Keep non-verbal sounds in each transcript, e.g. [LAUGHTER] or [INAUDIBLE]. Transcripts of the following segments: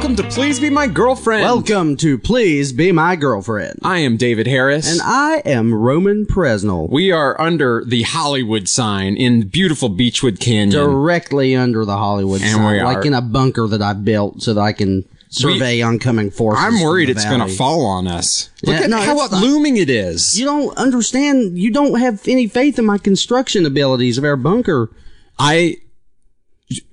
Welcome to Please Be My Girlfriend. Welcome to Please Be My Girlfriend. I am David Harris. And I am Roman Presnell. we are under the Hollywood sign in beautiful Beechwood Canyon. Directly under the Hollywood And sign, we like in a bunker that I built so that I can survey oncoming forces. I'm worried it's going to fall on us. Look Yeah, at no, how not. looming it is. You don't understand. You don't have any faith in my construction abilities of our bunker. I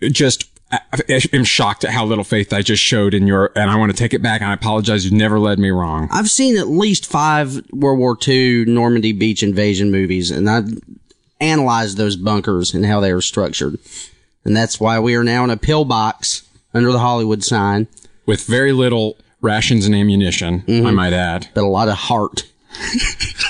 just I- am shocked at how little faith I just showed in your, and I want to take it back and I apologize. You've never led me wrong. I've seen at least five World War II Normandy beach invasion movies, and I've analyzed those bunkers and how they are structured. And that's why we are now in a pillbox under the Hollywood sign, With very little rations and ammunition, Mm-hmm. I might add. but a lot of heart. [LAUGHS]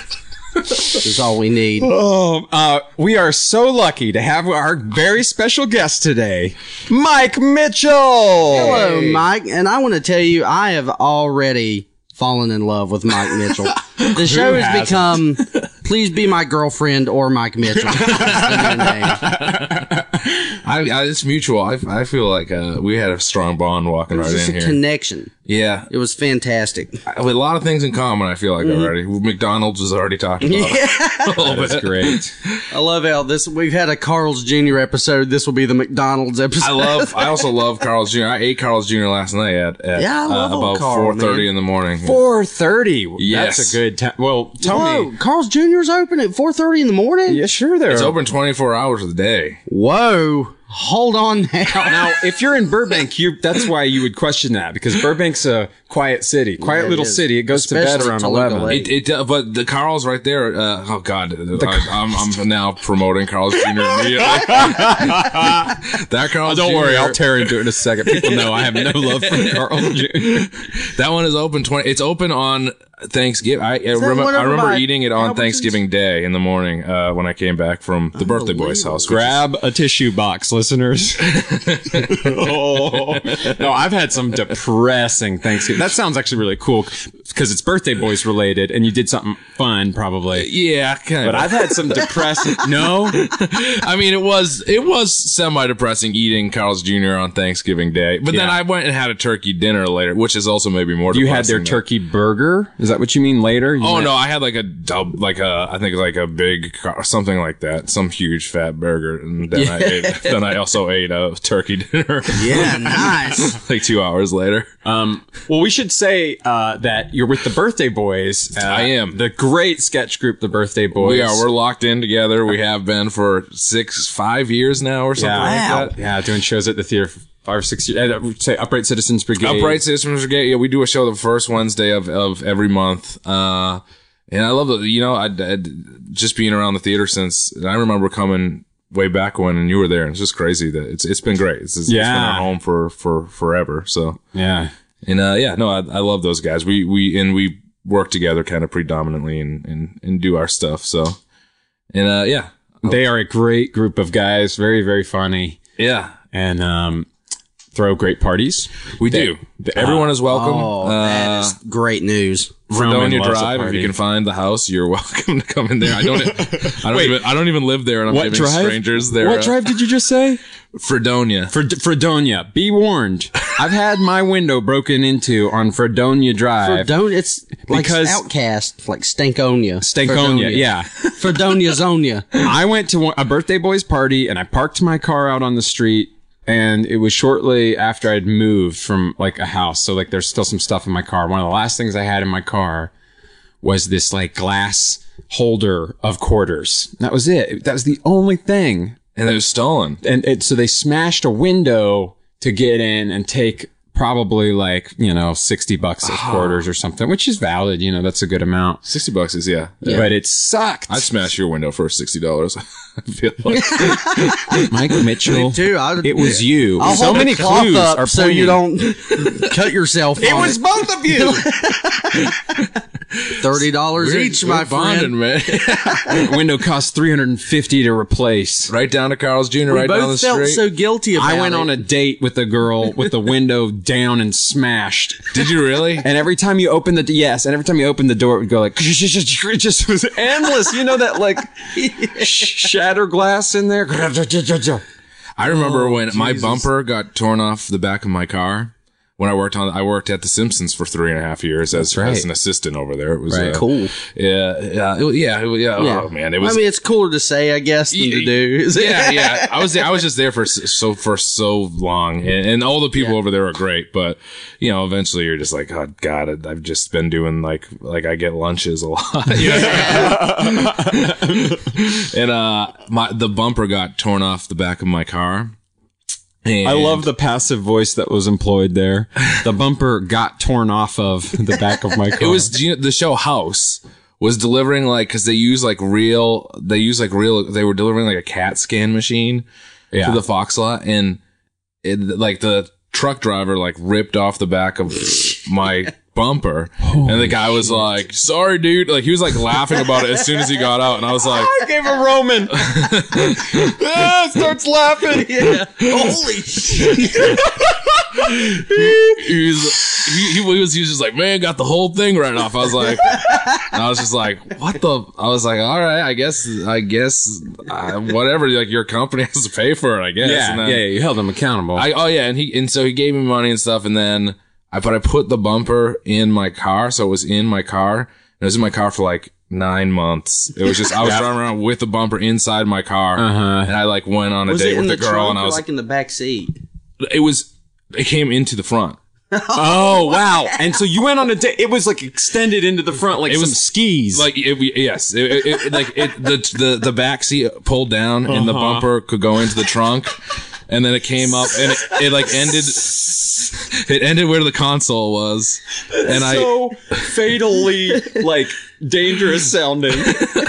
is all we need. [LAUGHS] Oh, uh, we are so lucky to have our very special guest today, Mike Mitchell. Hello, Mike. And I want to tell you, I have already fallen in love with Mike Mitchell. [LAUGHS] The show has hasn't? become Please Be My Girlfriend or Mike Mitchell. [LAUGHS] Is the new name. I, I it's mutual. I, I feel like uh, we had a strong bond walking right Just in a here. connection. yeah, It was fantastic. with a lot of things in common. I feel like Mm-hmm. already. McDonald's was already talked about. a little That's bit. great. I love how this. We've had a Carl's Jr. episode. This will be the McDonald's episode. I love. I also love Carl's Jr. I ate Carl's Jr. last night at, at Yeah, uh, about four thirty in the morning. Four thirty. Yes. That's a good time. Well, tell Whoa, me. Carl's Jr.'s open at 4.30 in the morning? Yeah, sure. There. It's open twenty four hours a day. Whoa. Hello, Hold on now. Now, if you're in Burbank, you that's why you would question that because Burbank's a quiet city, quiet it little is. city. It goes to bed around Toluca eleven. Lake. It, it uh, but the Carl's right there. Uh, oh God, I, I'm I'm now promoting Carl's Jr. immediately. [LAUGHS] that Carl's Don't Jr. worry, I'll tear into it in a second. People know I have no love for [LAUGHS] Carl Jr. That one is open twenty. It's open on Thanksgiving. I, I remember. I remember eating it on Thanksgiving Day in the morning uh, when I came back from the birthday boy's house. Grab a tissue box, listeners. oh. [LAUGHS] [LAUGHS] No, I've had some depressing Thanksgiving. That sounds actually really cool because it's birthday boys related, and you did something fun, probably. Yeah, kind But. I've had some depressing. [LAUGHS] No, I mean, it was it was semi depressing eating Carl's Jr. on Thanksgiving Day. But then I went and had a turkey dinner later, which is also maybe more. you had their turkey burger. Is that what you mean later? You Oh no, I had like a dub, like a, I think like a big, car- something like that, some huge fat burger, and then I ate, then I also ate a turkey dinner. yeah, nice. [LAUGHS] like two hours later. Um, well, we should say uh, that you're with the Birthday Boys. Uh, I am. the great sketch group, the Birthday Boys. We are. We're locked in together. We have been for six, five years now, or something yeah, like that. yeah, doing shows at the theater for five or six years. Uh, say Upright Citizens Brigade. Upright Citizens Brigade. Yeah, we do a show the first Wednesday of, of every month. Uh, and I love the, you know, I, I just being around the theater since I remember coming way back when and you were there. And it's just crazy that it's, it's been great. It's, it's been our home for, for forever. So, Yeah. and, uh, yeah, no, I, I love those guys. We, we, and we work together kind of predominantly and, and, and do our stuff. So, and, uh, yeah, They are a great group of guys. Very, very funny. yeah, And, um, throw great parties. we do. Everyone is welcome. Oh, that is great news. Roman Fredonia Drive. If you can find the house, you're [LAUGHS] welcome to come in there. I don't. [LAUGHS] I don't even. I don't even live there, and I'm What giving drive? strangers there. What drive did you just say? Uh, Fredonia. Fred- Fredonia. Be warned. I've had my window broken into on Fredonia Drive. Don't it's like Because- OutKast, like Stankonia. Stankonia. Yeah. Fredonia Zonia. [LAUGHS] I went to a birthday boy's party and I parked my car out on the street and it was shortly after I'd moved from like a house. So like there's still some stuff in my car. One of the last things I had in my car was this like glass holder of quarters. That was it. That was the only thing. and it was stolen. and it, so they smashed a window to get in and take probably like you know 60 bucks at ah. quarters or something which is valid you know that's a good amount Sixty bucks is yeah. but it sucked I'd smash your window for sixty dollars. [LAUGHS] I feel like [LAUGHS] mike mitchell Too, I, it was you I'll so hold many clues up are so you don't [LAUGHS] cut yourself. it on was both of you thirty dollars each, my bonding, friend. man. window cost 350 to replace right down to Carl's Jr. We right down the both felt street. so guilty about I went it. on a date with a girl with the window down and smashed. Did you really? [LAUGHS] And every time you open the yes, and every time you open the door, it would go like [LAUGHS] it just was endless. You know that like [LAUGHS] shatter glass in there. I remember when my bumper got torn off the back of my car. When I worked on, I worked at The Simpsons for three and a half years as, right. as an assistant over there. It was Right. uh, Cool. Yeah, yeah, it, yeah, it, yeah, Yeah. Oh man, it was. I mean, it's cooler to say, I guess, than to do. [LAUGHS] yeah, yeah. I was I was just there for so for so long, and, and all the people over there are great. But you know, eventually you're just like, oh God, I've just been doing like like I get lunches a lot, [LAUGHS] [LAUGHS] and uh, my the bumper got torn off the back of my car. And I love the passive voice that was employed there. The bumper got torn off of the back of my car. [LAUGHS] It was you know, the show House was delivering like because they use like real they use like real they were delivering like a CAT scan machine Yeah. to the Fox lot and it, like the truck driver like ripped off the back of my bumper and the guy was like sorry dude like he was like laughing about it as soon as he got out and I was [LAUGHS] like I gave a Roman. [LAUGHS] ah, starts laughing. [LAUGHS] Yeah. Holy shit. he was he, he was he was just like man got the whole thing right off I was like I was just like what the I was like all right I guess I guess uh, whatever like your company has to pay for it I guess Yeah, and then, yeah, you held him accountable. I oh yeah and he and so he gave me money and stuff and then I but I put the bumper in my car so it was in my car and it was in my car for like nine months it was just I was [LAUGHS] driving around with the bumper inside my car Uh-huh. and I like went on a Was date with the the girl and I was like in the back seat? it was it came into the front [LAUGHS] oh wow! And so you went on a date. It was like extended into the front, like It some was skis. Like it, yes, it, it, like it, the the the back seat pulled down and the Uh-huh. bumper could go into the trunk, and then it came up and it, it like ended. It ended where the console was, and I so fatally like dangerous sounding.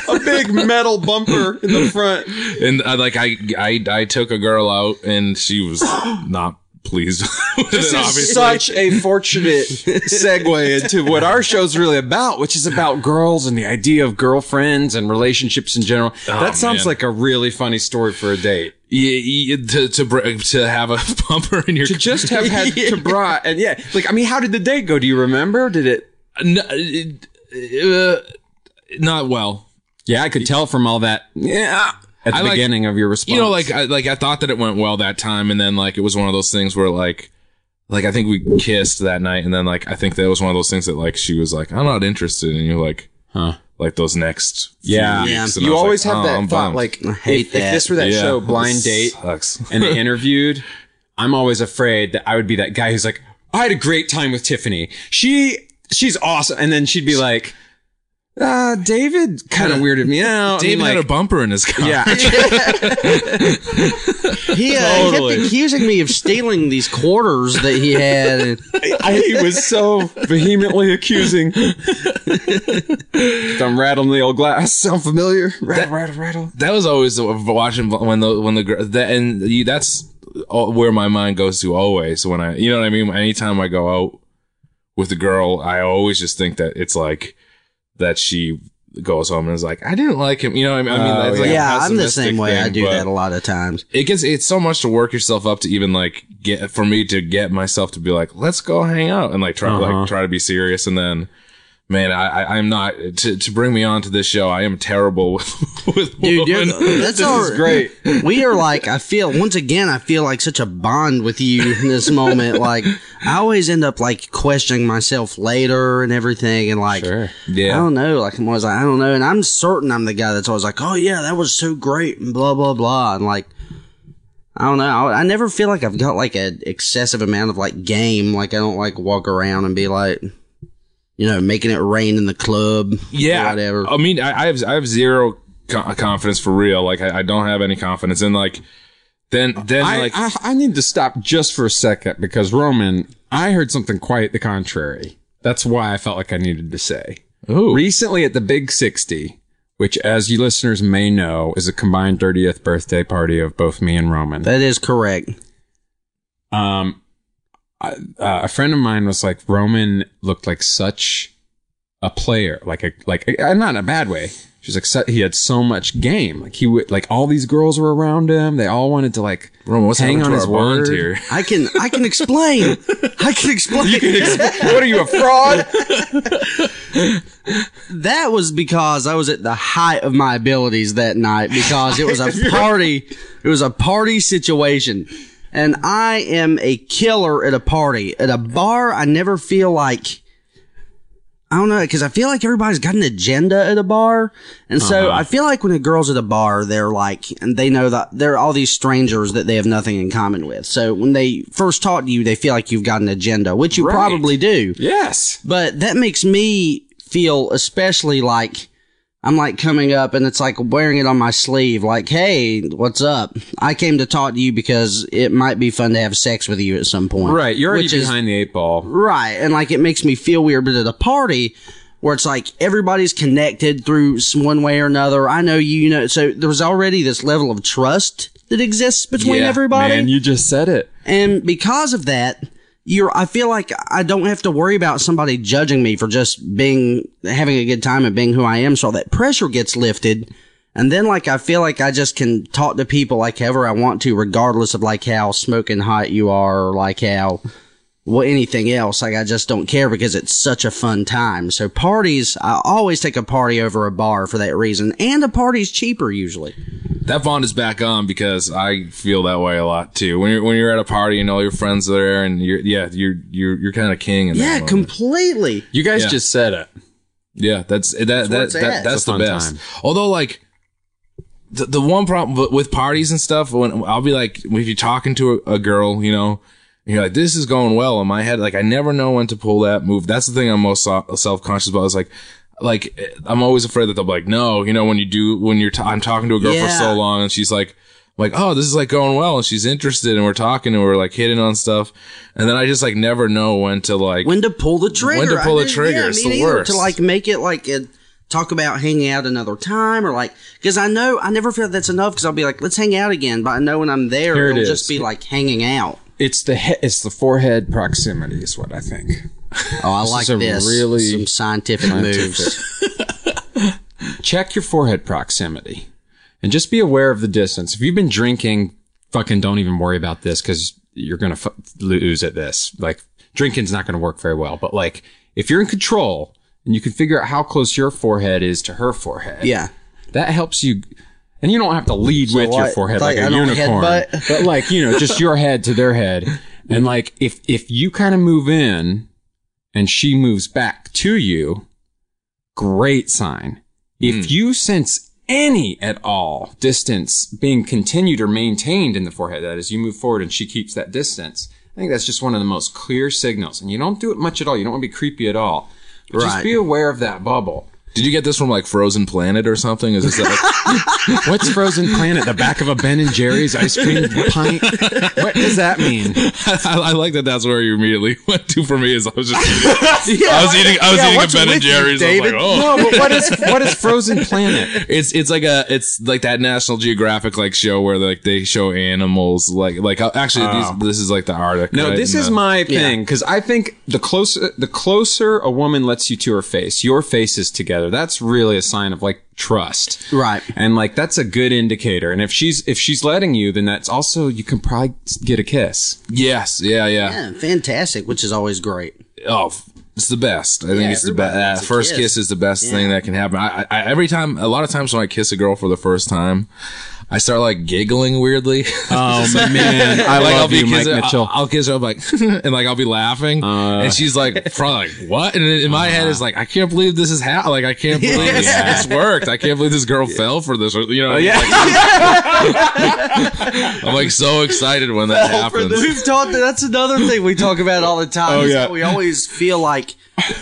A big metal bumper in the front. and I like I I I took a girl out and she was not pleased with. [LAUGHS] This is Obviously, such a fortunate segue into what our show's really about, which is about girls and the idea of girlfriends and relationships in general. that sounds man. like a really funny story for a date. yeah, yeah, to to to have a [LAUGHS] bumper in your To just have had [LAUGHS] to brought and yeah, like I mean, how did the date go? Do you remember? Did it? N- it- uh, not well. Yeah, I could tell from all that. Yeah, at the I like- beginning of your response. you know, like I, like I thought that it went well that time, and then like it was one of those things where like, like I think we kissed that night, and then like I think that was one of those things that like she was like, I'm not interested, and you're like, Huh. like those next few Yeah. weeks, Yeah. and you always like, have oh, that I'm thought, bummed. like, I hate if, if this were that Yeah. show, Blind Date, sucks. [LAUGHS] and they interviewed, I'm always afraid that I would be that guy who's like, I had a great time with Tiffany. She, she's awesome. And then she'd be like, uh, David kind of weirded me out. I mean, David had a bumper in his car. yeah. [LAUGHS] [LAUGHS] He, uh, Totally. he kept accusing me of stealing these quarters that he had. I, he was so vehemently accusing. I'm rattling the old glass. Sound familiar? Rattle, rattle, rattle. that was always watching when the when the gr- that and you, that's where my mind goes to always when I you know what I mean. Anytime I go out with a girl, I always just think that it's like that she goes home and is like, I didn't like him. You know what I mean? I mean, Oh, that's like yeah, I'm the same way. I do that a lot of times. It gets it's so much to work yourself up to even like get for me to get myself to be like, let's go hang out and like try Uh-huh. like try to be serious and then. Man, I, I I'm not to to bring me on to this show. I am terrible [LAUGHS] with with Dude, you're, that's all is great. we are like I feel once again I feel like such a bond with you in this moment. Like I always end up like questioning myself later and everything, and like Sure. Yeah. I don't know, like I'm always like I don't know, and I'm certain I'm the guy that's always like, oh yeah, that was so great, and blah blah blah, and like. I don't know. I, I never feel like I've got like an excessive amount of like game. Like I don't like walk around and be like, you know, making it rain in the club. yeah, or whatever. I mean, I, I have I have zero co- confidence for real. Like I, I don't have any confidence. And like then then I, like I, I need to stop just for a second because Roman, I heard something quite the contrary. That's why I felt like I needed to say. Ooh. Recently at the Big 60, which as you listeners may know is a combined 30th birthday party of both me and Roman. That is correct. Um, I, uh, a friend of mine was like, Roman looked like such a player, like a, like, uh, not in a bad way. She's like, so, he had so much game. Like he would, like all these girls were around him. They all wanted to like Roman, what's hang on to his our bond word. here? [LAUGHS] I can I can explain. I can explain. what are you, a fraud? [LAUGHS] That was because I was at the height of my abilities that night because it was a [LAUGHS] party. It was a party situation. And I am a killer at a party. At a bar, I never feel like, I don't know, because I feel like everybody's got an agenda at a bar. And so uh-huh. I feel like when a girl's at a bar, they're like, and they know that they're all these strangers that they have nothing in common with. So when they first talk to you, they feel like you've got an agenda, which you Right. probably do. yes. But that makes me feel especially like I'm like coming up and it's like wearing it on my sleeve. Like, hey, what's up? I came to talk to you because it might be fun to have sex with you at some point. Right. You're already Which is- behind the eight ball. Right. And like it makes me feel weird, but at a party where it's like everybody's connected through some one way or another. I know you, you know, so there's already this level of trust that exists between Yeah, everybody. Man, you just said it. And because of that, you're, I feel like I don't have to worry about somebody judging me for just being, having a good time and being who I am. So that pressure gets lifted. And then like, I feel like I just can talk to people like however I want to, regardless of like how smoking hot you are or like how, well, anything else. Like I just don't care because it's such a fun time. So parties, I always take a party over a bar for that reason. And a party's cheaper usually. That bond is back on because I feel that way a lot too. When you're when you're at a party and all your friends are there and you're yeah you're you're you're kind of king. In Yeah, moment. completely. You guys Yeah. just said it. Yeah, that's that that, where that, that's the best. time. Although like the the one problem with, with parties and stuff when I'll be like if you're talking to a, a girl, you know, and you're like this is going well in my head, like I never know when to pull that move. That's the thing I'm most self conscious about. Is like like I'm always afraid that they'll be like no, you know, when you do when you're t- I'm talking to a girl for so long and she's like. Like, oh, this is like going well, and she's interested, and we're talking, and we're like hitting on stuff, and then I just like never know when to like when to pull the trigger. When to pull I the trigger, Yeah, it's the worst. To like make it like a, talk about hanging out another time or like because I know I never feel that's enough because I'll be like let's hang out again, but I know when I'm there Here it it'll is. just be like hanging out. It's the he- it's the forehead proximity is what I think. Oh, I like this. really Some scientific, moves. [LAUGHS] Check your forehead proximity, and just be aware of the distance. If you've been drinking, fucking don't even worry about this because you're gonna f- lose at this. Like drinking's not gonna work very well. But like if you're in control and you can figure out how close your forehead is to her forehead, Yeah. that helps you. And you don't have to lead with your forehead Like, like, a unicorn, but like you know, just your head to their head. And like if if you kind of move in, and she moves back to you, great sign. If you sense any at all distance being continued or maintained in the forehead, that is, you move forward and she keeps that distance. I think that's just one of the most clear signals. And you don't do it much at all. You don't want to be creepy at all. Just be aware of that bubble. Did you get this from like Frozen Planet or something? Is this like, [LAUGHS] What's Frozen Planet? The back of a Ben and Jerry's ice cream pint? What does that mean? [LAUGHS] I, I like that. That's where you immediately [LAUGHS] went to for me. Is I was just eating, I was eating I was Yeah, eating a Ben and with you, Jerry's. I was like, oh, No, but what is what is Frozen Planet? it's it's like a it's like that National Geographic like show where like they show animals like like uh, actually these, this is like the Arctic. No, right? this And, is uh, my thing because I think the closer the closer a woman lets you to her face, your faces together. That's really a sign of like trust, Right. And like that's a good indicator. And if she's if she's letting you, then that's also you can probably get a kiss. yes, yeah, yeah, Yeah, fantastic, which is always great. Oh, it's the best. I think it's the best. Uh, first kiss. kiss. is the best thing that can happen. I, I, every time, a lot of times when I kiss a girl for the first time, I start like giggling weirdly. Oh [LAUGHS] man, I like love I'll be you, Mike kissing, Mitchell. I'll, I'll kiss her, I'm like, [LAUGHS] and like I'll be laughing, uh. and she's like, probably like, what? And in my head is like, I can't believe this is how. Like I can't believe [LAUGHS] this, Yeah. this worked. I can't believe this girl fell for this. Or, you know, oh, yeah. I'm like so excited when that happens. We've talked. That's another thing we talk about all the oh, time. Oh, is yeah. that we always feel like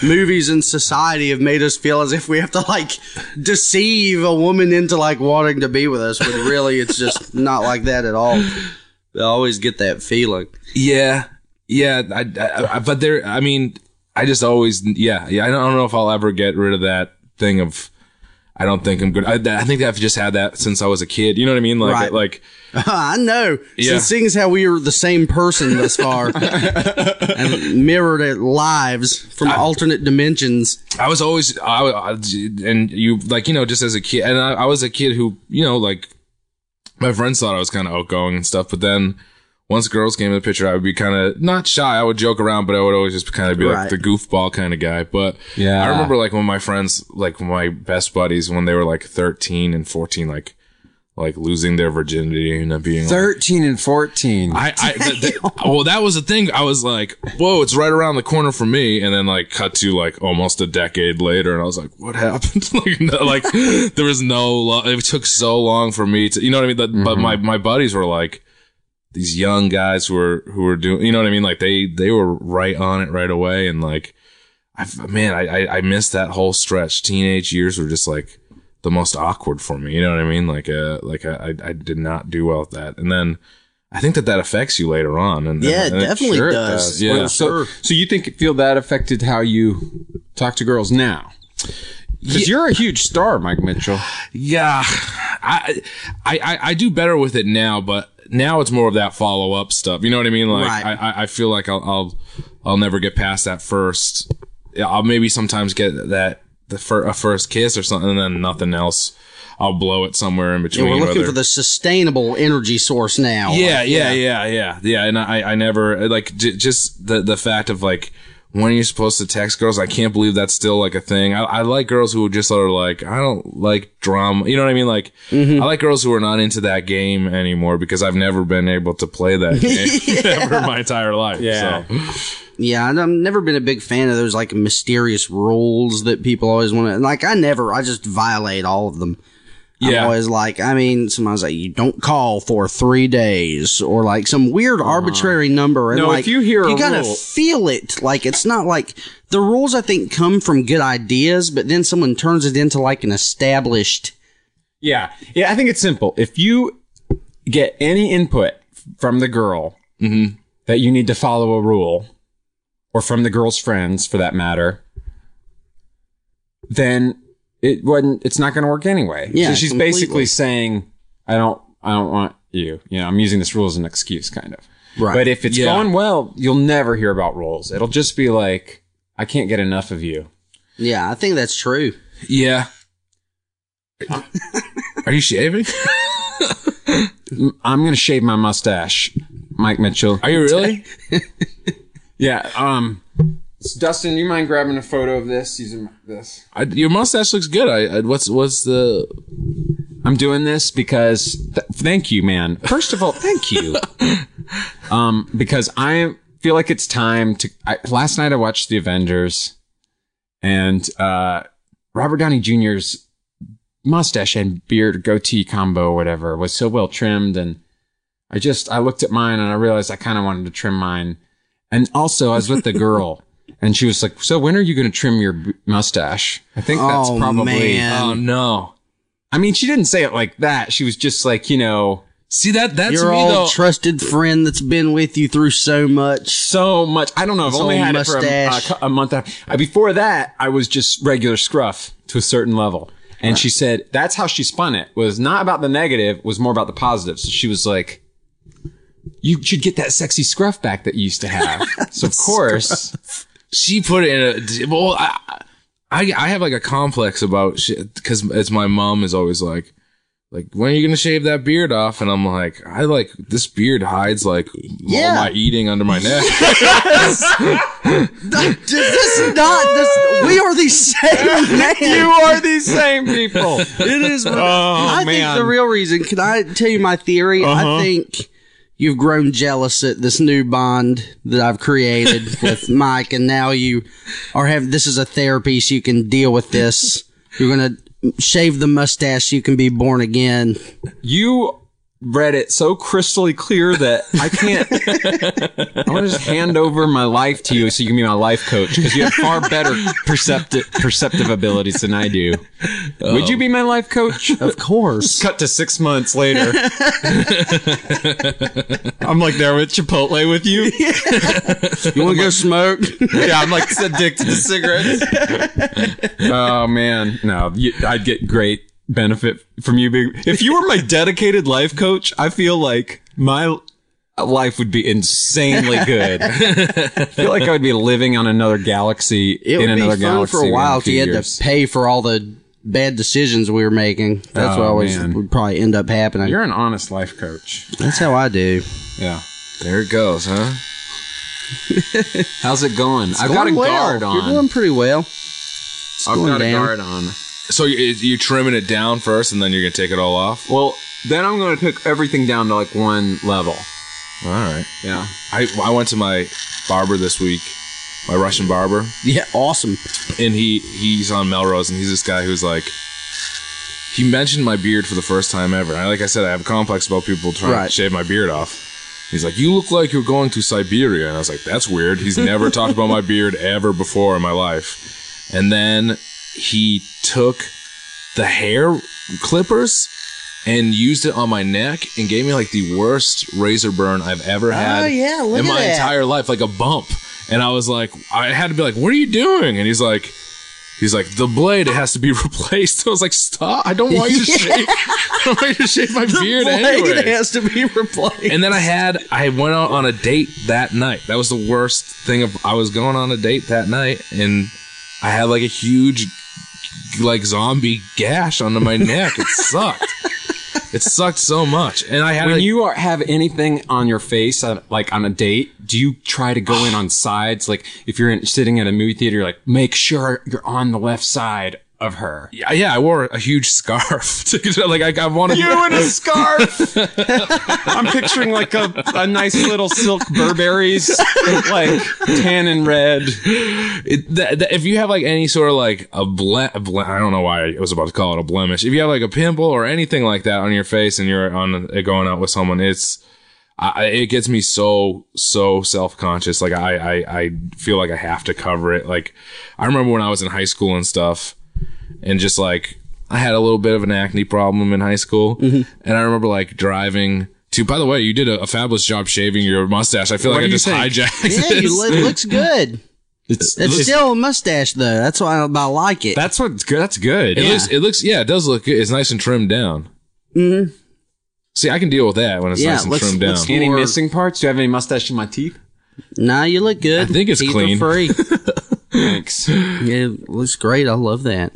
movies and society have made us feel as if we have to like deceive a woman into like wanting to be with us, when really it's just [LAUGHS] not like that at all. I always get that feeling. Yeah, yeah. I, I, I- but there. I mean, I just always. Yeah, yeah. I don't, I don't know if I'll ever get rid of that thing of. I don't think I'm good. I, I think I've just had that since I was a kid. You know what I mean? Like, Right. like [LAUGHS] I know. Yeah. Since seeing as how we are the same person thus far [LAUGHS] and mirrored at lives from alternate dimensions. I was always, I, I- and you like, you know, just as a kid, and I, I was a kid who, you know, like my friends thought I was kind of outgoing and stuff, but then once girls came in the picture, I would be kind of not shy. I would joke around, but I would always just kind of be Right. like the goofball kind of guy. But Yeah. I remember like when my friends, like my best buddies, when they were like 13 and 14, like, like losing their virginity and being like, 13 and 14. I, I th- th- [LAUGHS] well, that was the thing. I was like, whoa, it's right around the corner for me. And then like cut to like almost a decade later. And I was like, what happened? [LAUGHS] like, no, like [LAUGHS] there was no, lo- it took so long for me to, you know what I mean? That, But my, mm-hmm. my buddies were like, these young guys who were, who were doing, you know what I mean? Like they, they were right on it right away. And like, I, man, I, I, I missed that whole stretch. Teenage years were just like, the most awkward for me. You know what I mean? Like, uh, like I, I did not do well with that. And then I think that that affects you later on. And Yeah, and, it definitely Sure it does. Yeah. Well, so, so you think feel that affected how you talk to girls now? Because you're a huge star, Mike Mitchell. Yeah, I, I, I, I do better with it now, but now it's more of that follow up stuff. You know what I mean? Like, Right. I, I, I feel like I'll, I'll, I'll never get past that first. Yeah, I'll maybe sometimes get that the fir- a first kiss or something, and then nothing else. I'll blow it somewhere in Yeah, between. we're looking whether- for the sustainable energy source now. Yeah, Like, yeah, yeah, yeah, yeah. And I, I never like j- just the the fact of like when are you're supposed to text girls. I can't believe that's still like a thing. I, I like girls who just are like, I don't like drama. You know what I mean? Like, mm-hmm. I like girls who are not into that game anymore because I've never been able to play that [LAUGHS] game [LAUGHS] ever in my entire life. Yeah. So. Yeah, I've never been a big fan of those like mysterious rules that people always want to. Like, I never, I just violate all of them. Yeah. I'm always like, I mean, sometimes like you don't call for three days, or like some weird uh-huh. arbitrary number. And No, like, if you hear a you gotta rule- feel it. Like it's not like the rules. I think come from good ideas, but then someone turns it into like an established. Yeah. Yeah, I think it's simple. If you get any input from the girl mm-hmm. that you need to follow a rule, or from the girl's friends for that matter, then it wouldn't it's not gonna work anyway. Yeah, so she's completely. basically saying, I don't I don't want you. You know, I'm using this rule as an excuse kind of. Right. But if it's Yeah. going well, you'll never hear about rules. It'll just be like, I can't get enough of you. Yeah, I think that's true. Yeah. [LAUGHS] Are you shaving? I'm gonna shave my mustache, Mike Mitchell. Are you really? [LAUGHS] Yeah. Um, so Dustin, you mind grabbing a photo of this using this? I, your mustache looks good. I, I what's what's the I'm doing this because th- thank you, man. First of all, thank you. [LAUGHS] um, because I feel like it's time to. I, last night I watched the Avengers, and uh, Robert Downey Jr.'s mustache and beard goatee combo, whatever, was so well trimmed, and I just I looked at mine and I realized I kind of wanted to trim mine, and also I was with the girl. And she was like, "So when are you going to trim your b- mustache?" I think that's Oh, probably. man. oh no. I mean, she didn't say it like that. She was just like, you know, See that that's Your me old though. trusted friend that's been with you through so much. so much. I don't know. I've This only old had it for a, a, cou- a month. Uh, Before that, I was just regular scruff to a certain level. And she said that's how she spun it. Was not about the negative. Was more about the positive. So she was like, "You should get that sexy scruff back that you used to have." [LAUGHS] so of course, she put it in a well I, I i have like a complex about shit because it's my mom is always like like when are you gonna shave that beard off and i'm like i like this beard hides like Yeah. all my eating under my neck [LAUGHS] [LAUGHS] Does this not? This, we are the same [LAUGHS] man. you are these same people. It is. Oh I think the real reason. Can I tell you my theory? I uh-huh. think you've grown jealous at this new bond that I've created [LAUGHS] with Mike, and now you are having. This is a therapy, so you can deal with this. You're gonna shave the mustache, so you can be born again. you read it so crystally clear that I can't. I want to just hand over my life to you so you can be my life coach because you have far better perceptive perceptive abilities than I do. Would you be my life coach? Of course. Cut to six months later. I'm like there with Chipotle with you. You want to go smoke? yeah, I'm like addicted to cigarettes. [LAUGHS] oh man, no, you, I'd get great benefit from you being. If you were my dedicated life coach, I feel like my life would be insanely good. [LAUGHS] I feel like I would be living on another galaxy It in would be another fun galaxy for a while if few you had years. to pay for all the bad decisions we were making. That's Oh, what always man. would probably end up happening. You're an honest life coach. That's how I do. Yeah. There it goes, huh? [LAUGHS] How's it going? I've got a well. guard on. You're doing pretty well. It's I've going got a guard on. So you, you trimming it down first, and then you're gonna take it all off. Well, then I'm going to take everything down to like one level. All right. Yeah. I I went to my barber this week, my Russian barber, Yeah, awesome. and he he's on Melrose, and he's this guy who's like. He mentioned my beard for the first time ever. And I, like I said, I have a complex about people trying Right. to shave my beard off. He's like, "You look like you're going to Siberia," and I was like, "That's weird." He's never talked about my beard ever before in my life. And then he took the hair clippers and used it on my neck and gave me like the worst razor burn I've ever oh, had Oh, yeah, in my that. entire life, like a bump. And I was like, I had to be like, "What are you doing?" And he's like. He's like, the blade, it has to be [LAUGHS] replaced. I was like, stop. I don't want you to [LAUGHS] shave, I don't want you to shave my beard Blade anyway. has to be replaced. And then I had, I went out on a date that night. That was the worst thing of, I was going on a date that night and I had like a huge, like zombie gash under my neck. It [LAUGHS] sucked. it sucked so much. And I had When a- you are, have anything on your face, uh, like on a date, do you try to go in on sides? Like if you're in, sitting at a movie theater, like make sure you're on the left side of her. yeah, yeah, I wore a huge scarf. [LAUGHS] to- like I, I wanted You in a scarf. [LAUGHS] I'm picturing like a, a nice little silk Burberry's, like tan and red. it, that, that- if you have like any sort of like a ble- ble- I don't know why I was about to call it a blemish. If you have like a pimple or anything like that on your face and you're on uh, going out with someone, it's I, I- it gets me so so self conscious. Like I, I I feel like I have to cover it. Like I remember when I was in high school and stuff, and just like I had a little bit of an acne problem in high school, and I remember like driving. To, by the way, you did a, a fabulous job shaving your mustache. I feel What like I just think? hijacked. yeah, this. it looks good. [LAUGHS] It's, It's still a mustache though. That's why I, I like it. that's what's good. That's good. It Yeah. looks, it looks, yeah, it does look good. It's nice and trimmed down. Mm-hmm. See, I can deal with that when it's Yeah, nice and let's- trimmed down. let's- Any Or- missing parts? Do you have any mustache in my teeth? nah, you look good. I think it's Teeth are clean. free. [LAUGHS] [LAUGHS] Thanks. yeah, it looks great. I love that.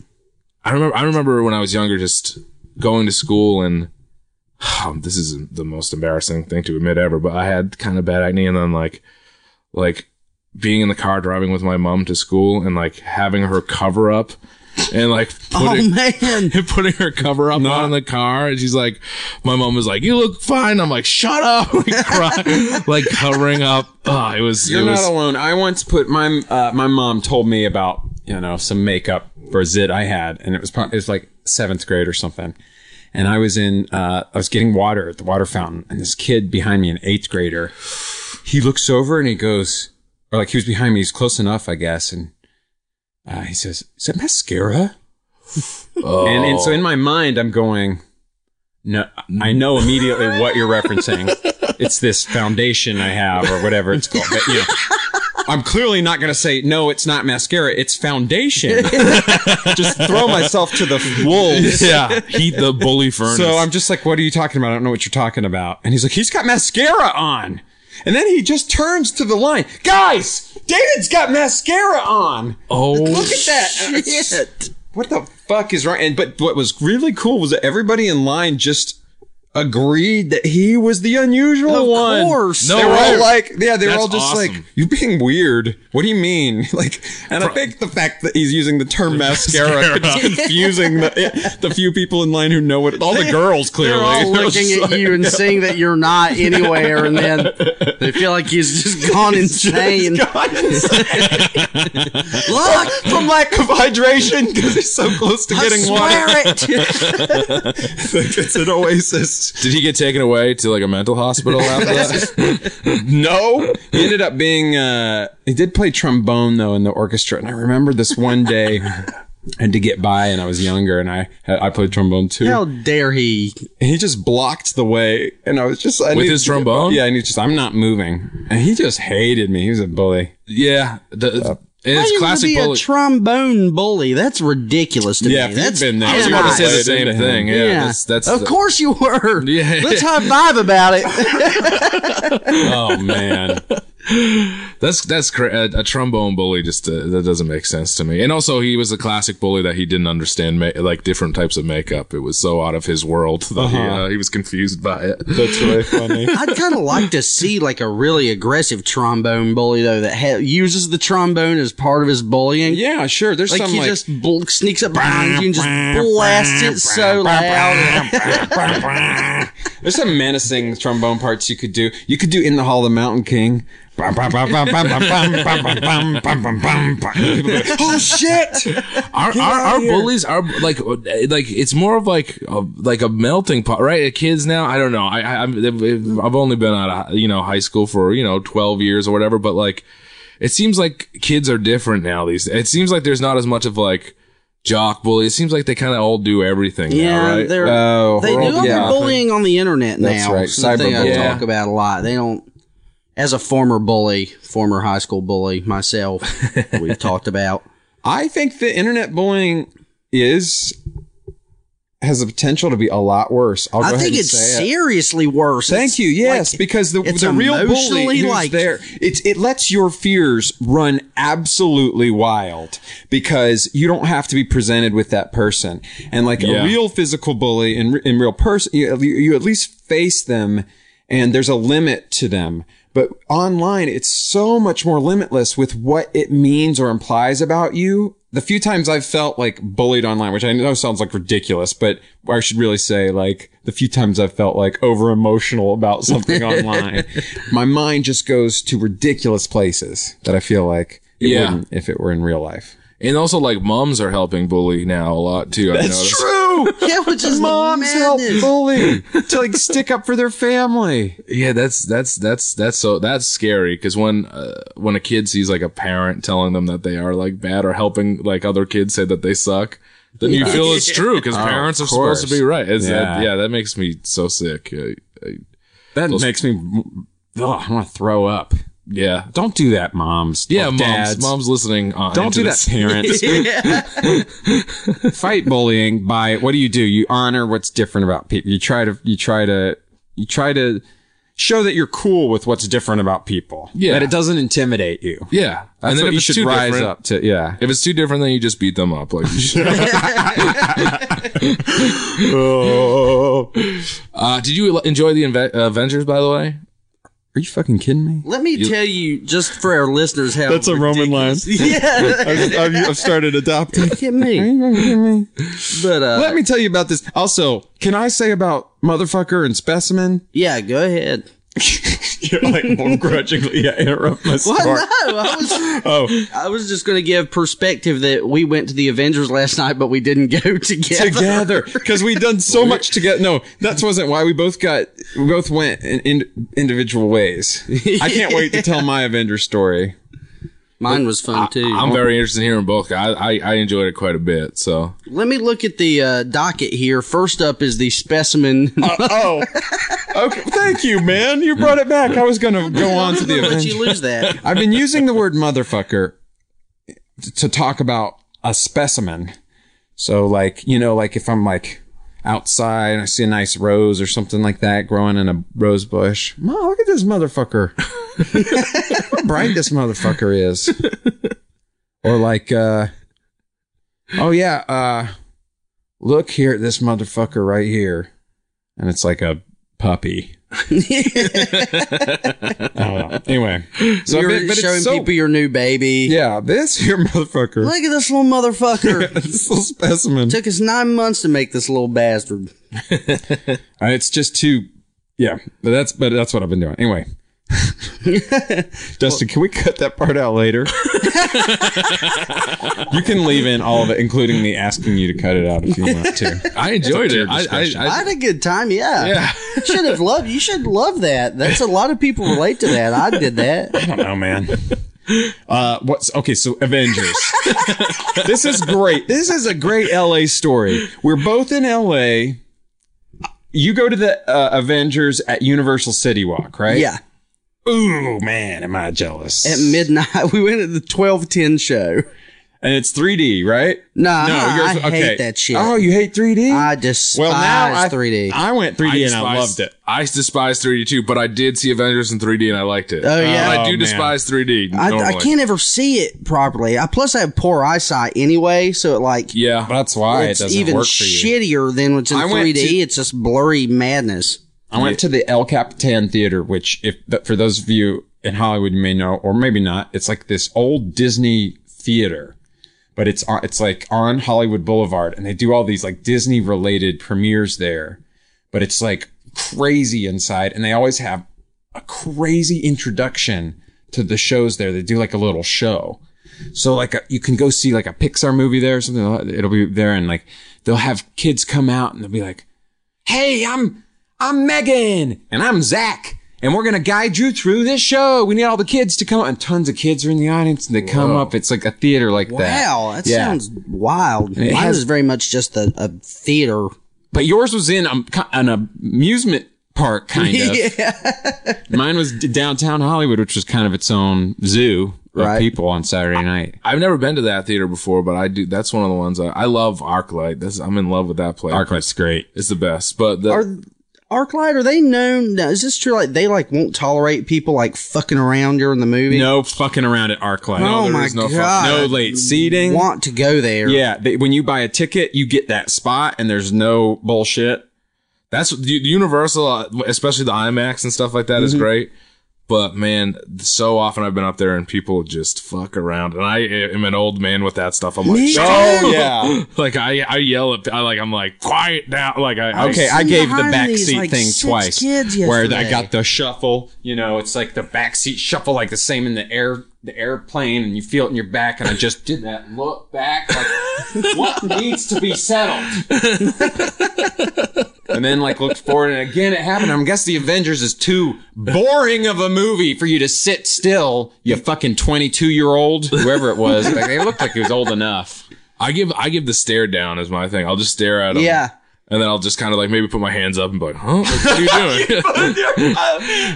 I remember, I remember when I was younger, just going to school and this is the most embarrassing thing to admit ever, but I had kind of bad acne and then like, like being in the car driving with my mom to school and like having her cover up and like [LAUGHS] Oh putting, man, [LAUGHS] putting her cover up on the car and she's like my mom was like you look fine. I'm like shut up. [LAUGHS] Like, cry, like covering up. Oh it was You're it was not alone. I once put my uh, my mom told me about you know some makeup for a zit I had, and it was it was like seventh grade or something. And I was in uh, I was getting water at the water fountain, and this kid behind me, an eighth grader, he looks over and he goes, or like he was behind me, he's close enough, I guess, and uh, he says, "Is that mascara?" And, and so in my mind, I'm going, no, I know immediately what you're referencing. It's this foundation I have or whatever it's called. But, you know, I'm clearly not going to say, no, it's not mascara. It's foundation. [LAUGHS] just throw myself to the wolves. [LAUGHS] yeah heat the bully furnace So I'm just like, what are you talking about? I don't know what you're talking about. And he's like, he's got mascara on. And then he just turns to the line. Guys, David's got mascara on. oh Look at that. shit. What the fuck is wrong? And but what was really cool was that everybody in line just agreed that he was the unusual Of one. course. No they were way. all like, yeah, they were That's all just awesome. like, you're being weird? What do you mean?" [LAUGHS] Like, and I think the fact that he's using the term [LAUGHS] mascara is confusing the, the few people in line who know it. All the girls clearly. They're all [LAUGHS] looking at like- you and seeing that you're not anywhere, and then they feel like he's just gone insane. God, Look, from lack of hydration because he's so close to getting water. it. It's an oasis. Christ. Did he get taken away to like a mental hospital after that? [LAUGHS] No, he ended up being. Uh, he did play trombone though in the orchestra, and I remember this one day. I had to get by, and I was younger, and I I played trombone too. How dare he? And he just blocked the way, and I was just I With his trombone? Yeah, and he just I'm not moving, and he just hated me. He was a bully. yeah, the, How it's you gonna classic be bully. a trombone bully? That's ridiculous to Yeah, me. if you'd That's been there, I was you about to say the same into him. thing. Yeah, that's that's. of the- course you were. Yeah. Let's [LAUGHS] high five about it. Oh man, [LAUGHS] That's that's cra- a, a trombone bully. Just uh, that doesn't make sense to me. And also, he was a classic bully that he didn't understand ma- like different types of makeup. It was so out of his world [LAUGHS] that he, uh, he was confused by it. that's really funny. [LAUGHS] I'd kind of like to see like a really aggressive trombone bully though that ha- uses the trombone as part of his bullying. Yeah, sure. There's Like some he like just bl- sneaks up behind you and just blasts it so loud. [LAUGHS] There's some menacing trombone parts you could do. You could do in the Hall of the Mountain King. Oh shit! Our our, our bullies are like like it's more of like a, like a melting pot, right? Kids now, I don't know. I, I I've only been out of you know high school for you know twelve years or whatever, but like it seems like kids are different now. These it seems like there's not as much of like jock bully. It seems like they kind of all do everything. Yeah, now, right? they're Oh, they do all yeah. their bullying on the internet now. That's right, It's the thing talk about a lot. They don't. As a former bully, former high school bully myself, [LAUGHS] we've talked about. I think the internet bullying is has the potential to be a lot worse. I'll go I ahead think and it's say it. seriously worse. Thank It's you. Yes, like- because the it's the real bully emotionally, who's like- there, it's it lets your fears run absolutely wild because you don't have to be presented with that person. And like Yeah. a real physical bully in in real person, you, you at least face them, and there's a limit to them. But online, it's so much more limitless with what it means or implies about you. The few times I've felt like bullied online, which I know sounds like ridiculous, but I should really say like the few times I've felt like over emotional about something [LAUGHS] online, my mind just goes to ridiculous places that I feel like it Yeah. wouldn't if it were in real life. And also like moms are helping bully now a lot too. I've noticed. true. [LAUGHS] yeah, which is Moms help bully [LAUGHS] to like stick up for their family. Yeah, that's that's that's that's so that's scary because when uh, when a kid sees like a parent telling them that they are like bad or helping like other kids say that they suck, then you feel it's [LAUGHS] true because parents are supposed to be right. Yeah. that, yeah, that makes me so sick. I, I, That makes me. Ugh, I want to throw up. Yeah, Don't do that, moms. yeah, moms, dads. moms listening. Uh, Don't do that, parents. [LAUGHS] [LAUGHS] Fight bullying by what do you do? You honor what's different about people. You try to you try to you try to show that you're cool with what's different about people. Yeah. that it doesn't intimidate you. Yeah, That's and then what if you should rise up to. Yeah. If it's too different, then you just beat them up. Like, you should. [LAUGHS] Oh, uh, did you enjoy the Inve- Avengers? By the way, are you fucking kidding me? Let me tell you, just for our listeners, how That's a Roman line. ridiculous- [LAUGHS] Yeah, I've, I've started adopting. look at me. But uh, Let me tell you about this. Also, can I say about motherfucker and specimen? yeah, go ahead. [LAUGHS] You're like begrudgingly yeah, interrupt my story. Well, no, I was [LAUGHS] Oh, I was just going to give perspective that we went to the Avengers last night, but we didn't go [LAUGHS] together. together because we done so much together. No, that wasn't why we both got. We both went in, in individual ways. I can't wait to tell my Avengers story. Mine was fun too. I'm very interested in hearing both. I, I I enjoyed it quite a bit. So Let me look at the uh, docket here. First up is the specimen. Oh, [LAUGHS] okay. Thank you, man. You brought it back. I was gonna go on to the Let you lose that. I've been using the word motherfucker to talk about a specimen. So like, you know, like if I'm like outside I see a nice rose or something like that growing in a rose bush. Ma, look at this motherfucker. How bright this motherfucker is. Or like, uh, oh yeah, uh, look here at this motherfucker right here. And it's like a puppy. I don't know. Anyway, so You're but- showing so- people your new baby. yeah, this here motherfucker. Look at this little motherfucker. [LAUGHS] this little specimen. Took us nine months to make this little bastard. [LAUGHS] Uh, it's just too, yeah. But that's but that's what I've been doing anyway. [LAUGHS] Dustin, can we cut that part out later? [LAUGHS] you can leave in all of it, including me asking you to cut it out if you want to. I enjoyed it. I, I. I I, had a good time. Yeah. Yeah. You should have loved. You should love that. That's a lot of people relate to that. I did that. I don't know, man. Uh, what's okay? So Avengers. this is great. This is a great LA story. We're both in LA. You go to the uh, Avengers at Universal City Walk, right? Yeah. Ooh, man, am I jealous? At midnight, [LAUGHS] we went to the twelve ten show. and it's 3D, right? Nah, no, I yours. hate okay. that shit. Oh, you hate 3D? I despise well, now I, 3D. I went 3D and I loved it. I despise 3D too, but I did see Avengers in 3D and I liked it. Oh, yeah? But I Oh, do man. despise 3D. I, I can't ever see it properly. I plus I have poor eyesight anyway, so it like Yeah. That's why it it's doesn't even work for you. shittier than what's in I 3D. to- it's just blurry madness. I went to the El Capitan Theater, which, if for those of you in Hollywood, you may know, or maybe not. It's like this old Disney theater, but it's on, it's like on Hollywood Boulevard, and they do all these like Disney related premieres there. But it's like crazy inside, and they always have a crazy introduction to the shows there. They do like a little show. So like a, you can go see like a Pixar movie there or something. It'll be there, and like they'll have kids come out, and they'll be like, "Hey, I'm I'm Megan, and I'm Zach, and we're gonna guide you through this show. We need all the kids to come." And tons of kids are in the audience, and they come up. It's like a theater like that. Wow, that Yeah. sounds wild. it Mine has- is very much just a, a theater. But yours was in um, ki- an amusement park, kind of. [LAUGHS] Mine was downtown Hollywood, which was kind of its own zoo of Right. people on Saturday night. I've never been to that theater before, but I do. That's one of the ones I, I love. ArcLight. That's I'm in love with that place. ArcLight's great. It's the best. But the, Are ArcLight are they known? Now, is this true? Like they like won't tolerate people like fucking around during the movie. No fucking around at ArcLight. oh there my is no god, No late seating. Want to go there? Yeah, they, when you buy a ticket, you get that spot, and there's no bullshit. That's the Universal, uh, especially the IMAX and stuff like that, is great. But man, so often I've been up there and people just fuck around, and I am an old man with that stuff. I'm like, Me "Shut too. up." Oh [LAUGHS] yeah. like I, I yell at, I like, I'm like, quiet down. Like I, Okay, I, I gave the behind back these, seat like, thing twice. where I got the shuffle. You know, it's like the backseat shuffle, like the same in the air, the airplane, and you feel it in your back. And I just [LAUGHS] did that look back, like what needs to be settled. [LAUGHS] and then like looked forward, and again it happened. I'm guess the Avengers is too boring of a movie for you to sit still. You fucking twenty-two year old, whoever it was. Like, they looked like he was old enough. I give, I give the stare down as my thing. I'll just stare at them. Yeah. And then I'll just kind of like maybe put my hands up and be like, huh? What are you doing? [LAUGHS] [LAUGHS]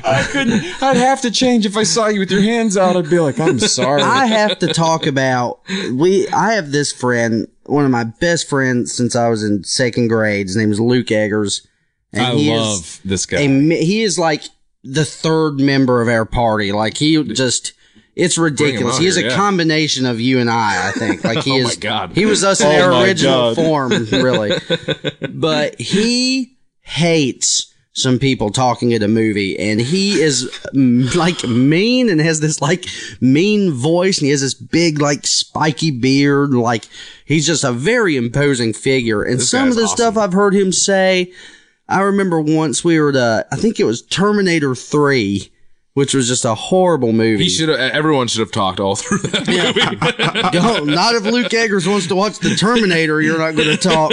I couldn't. I'd have to change if I saw you with your hands out. I'd be like, I'm sorry. I have to talk about we. I have this friend, one of my best friends since I was in second grade. His name is Luke Eggers, and I he love is this guy. a he is like the third member of our party. Like he just. It's ridiculous. He is here, a yeah. combination of you and I, I think. Like he [LAUGHS] Oh is God. he was us in Oh our original God. form, really. [LAUGHS] but he hates some people talking at a movie and he is mm, like mean and has this like mean voice and he has this big like spiky beard like he's just a very imposing figure. And some of the stuff I've heard him say I remember once we were to I think it was Terminator 3 which was just a horrible movie He should have. Everyone should have talked all through that movie. [LAUGHS] [LAUGHS] Don't. Not if Luke Eggers wants to watch the Terminator, you're not going to talk.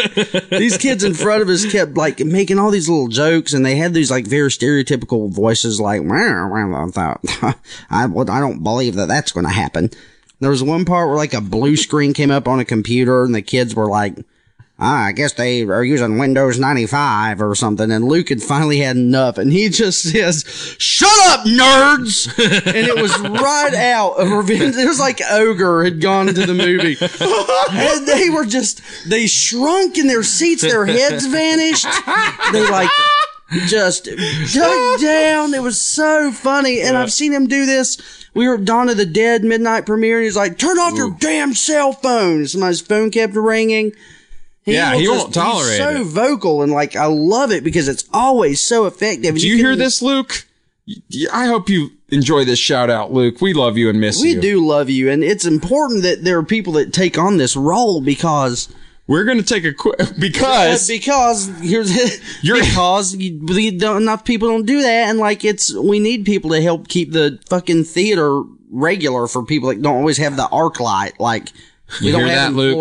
These kids in front of us kept like making all these little jokes and they had these like very stereotypical voices like, [LAUGHS] "Well, well, I thought, I, I don't believe that that's going to happen. There was one part where like a blue screen came up on a computer and the kids were like, ah, I guess they are using Windows 95 or something. And Luke had finally had enough and he just [LAUGHS] says, shut up, nerds. [LAUGHS] and it was right out of revenge. It was like Ogre had gone to the movie [LAUGHS] and they were just, they shrunk in their seats. Their heads vanished. They like, just dug down. It was so funny. And I've seen him do this. We were at Dawn of the Dead midnight premiere and he's like, turn off your damn cell phone. Somebody's phone kept ringing. Yeah, will he won't tolerate he's so it. vocal and like I love it because it's always so effective. Do you hear this, Luke? I hope you enjoy this shout out, Luke. We love you and miss We you. We do love you, and it's important that there are people that take on this role because we're gonna take a quick [LAUGHS] because because here's [LAUGHS] You're- because you, you don't, enough people don't do that, and like it's we need people to help keep the fucking theater regular for people that don't always have the ArcLight. Like we You don't have that, Luke?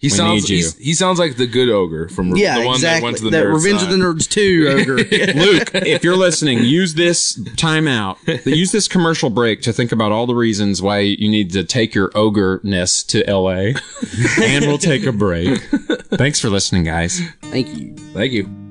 Employees. He sounds need you. he sounds like the good ogre from Yeah, the one exactly. that went to the that nerd Revenge side. of the Nerds two ogre. [LAUGHS] Luke, if you're listening, use this timeout. [LAUGHS] Use this commercial break to think about all the reasons why you need to take your ogre-ness to LA. [LAUGHS] and we'll take a break. Thanks for listening, guys. Thank you. Thank you.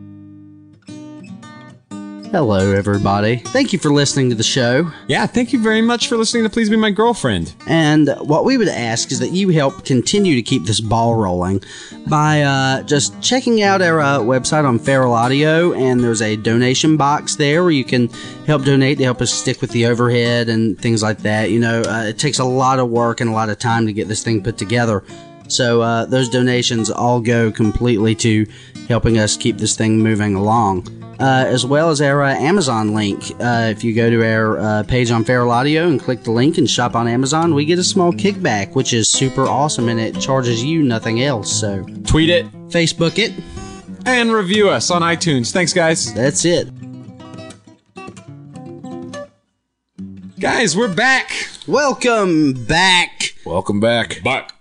Hello, everybody. Thank you for listening to the show. Yeah, thank you very much for listening to Please Be My Girlfriend. And what we would ask is that you help continue to keep this ball rolling by uh, just checking out our uh, website on Feral Audio, and there's a donation box there where you can help donate to help us stick with the overhead and things like that. You know, uh, it takes a lot of work and a lot of time to get this thing put together. So uh, those donations all go completely to helping us keep this thing moving along. Uh, as well as our uh, Amazon link. Uh, if you go to our uh, page on Feral Audio and click the link and shop on Amazon, we get a small kickback, which is super awesome and it charges you nothing else. So, Tweet it Facebook it. and review us on iTunes. Thanks, guys. That's it. Guys, we're back. Welcome back. Welcome back. Back.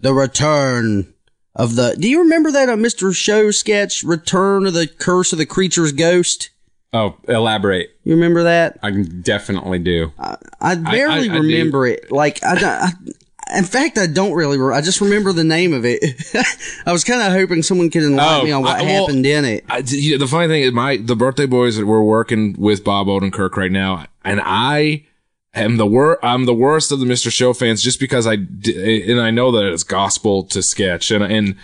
The return of the. Do you remember that uh, Mr. Show sketch, Return of the Curse of the Creature's Ghost? Oh, elaborate. You remember that? I definitely do. I barely I do. remember it. Like I, I, in fact, I don't really. re- I just remember the name of it. [LAUGHS] I was kind of hoping someone could enlighten Oh, me on what I- well, happened in it. I, you know, the funny thing is, my the birthday boys that we're working with Bob Odenkirk right now, and I am the wor- I'm the worst of the Mr. Show fans, just because I d- and I know that it's gospel to sketch, and and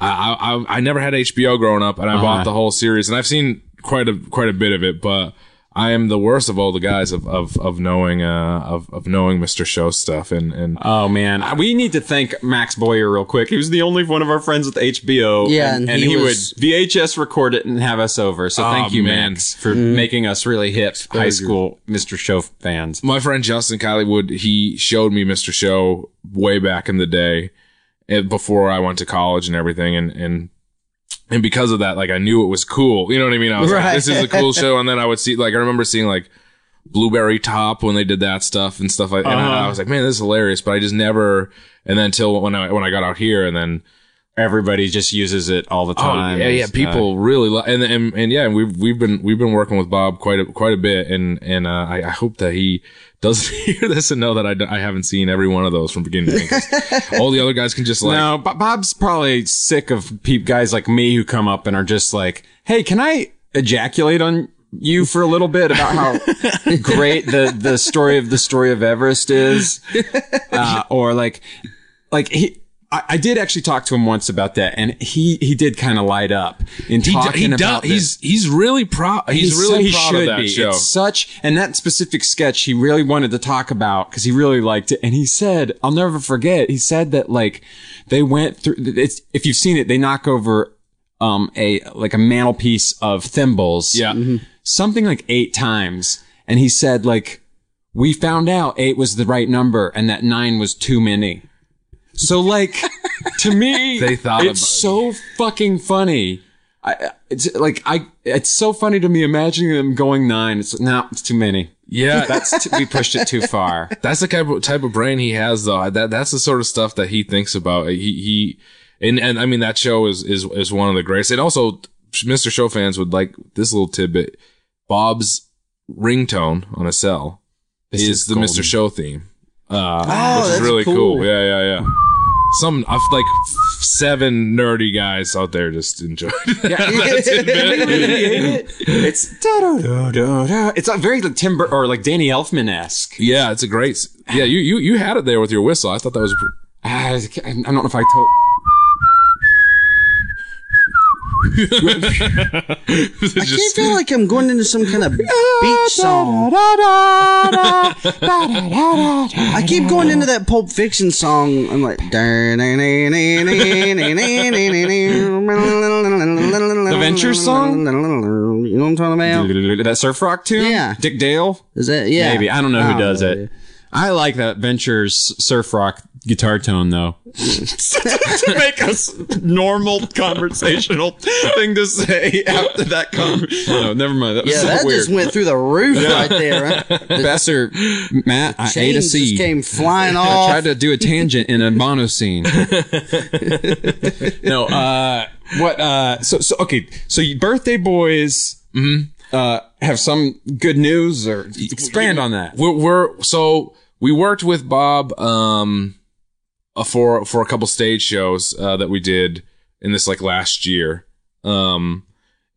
I I, I never had HBO growing up, and I uh-huh. bought the whole series, and I've seen quite a quite a bit of it, but. I am the worst of all the guys of, of, of knowing uh of, of knowing Mr. Show stuff and and Oh man, we need to thank Max Boyer real quick. He was the only one of our friends with HBO. Yeah, and, and and he he, was- would VHS record it and have us over. So thank Oh, you, man. Max, for making us really hip high school Mr. Show fans. my friend Justin Colleywood, he showed me Mr. Show way back in the day eh, before I went to college and everything. And, and, and because of that, like I knew it was cool. You know what I mean? I was Right. like, this is a cool show. And then I would see, like, I remember seeing like Blueberry Top when they did that stuff and stuff like And I, I was like, man, this is hilarious. But I just never, and then until when I, when I got out here and then, Everybody just uses it all the Oh time. yeah, yeah. It's, uh, People really lo- and, and and yeah, we've we've been we've been working with Bob quite a quite a bit, and and uh, I, I hope that he doesn't [LAUGHS] hear this and know that I, I haven't seen every one of those from beginning to end. [LAUGHS] All the other guys can just like no, Bo- Bob's probably sick of peep guys like me who come up and are just like, "Hey, can I ejaculate on you for a little bit about how [LAUGHS] great the the story of the story of Everest is?" Uh, or like, like he. I, I did actually talk to him once about that, and he he did kind of light up in he, d- talking he about does. this. He's he's really proud. He's, so- really he proud should of that be. show. It's such and that specific sketch he really wanted to talk about because he really liked it. And he said, "I'll never forget." He said that like they went through. It's if you've seen it, they knock over um a like a mantelpiece of thimbles. Yeah. something like eight times. And he said like we found out eight was the right number and that nine was too many. So like to me, [LAUGHS] They thought it's so fucking funny. I, it's like I, it's so funny to me imagining them going nine. It's no, it's too many. yeah, That's t- we pushed it too far. [LAUGHS] That's the type of type of brain he has, though. That that's the sort of stuff that he thinks about. He he, and and I mean that show is is is one of the greatest. And also, Mr. Show fans would like this little tidbit. Bob's ringtone on a cell is, is the golden. Mr. Show theme, uh, Oh, which is that's really cool. cool. Yeah, yeah, yeah. Some like seven nerdy guys out there just enjoyed that [LAUGHS] tidbit. [LAUGHS] It's da da da. It's like very like Tim Bur- or like Danny Elfman esque. Yeah, it's a great. Yeah, you you you had it there with your whistle. I thought that was. pr- ah, I don't know if I told. It's I just- feel like I'm going into some kind of beach song. I keep going into that Pulp Fiction song. I'm like, [LAUGHS] the Venture song? You know what I'm talking about? that surf rock tune. Yeah. Dick Dale. Is that yeah? Maybe I don't know who Oh, does it. I like that Ventures surf rock guitar tone though. [LAUGHS] to make us normal conversational thing to say after that conversation. No, never mind. That was Yeah, so that weird. just went through the roof right there. Huh? [LAUGHS] Besser, Matt, I ate a seed. came flying off. I tried to do a tangent in a mono scene. [LAUGHS] no, uh, what, uh, so, so, okay. So birthday boys, uh, have some good news or expand on that. We're, we're so we worked with Bob um uh, for for a couple stage shows uh, that we did in this like last year. Um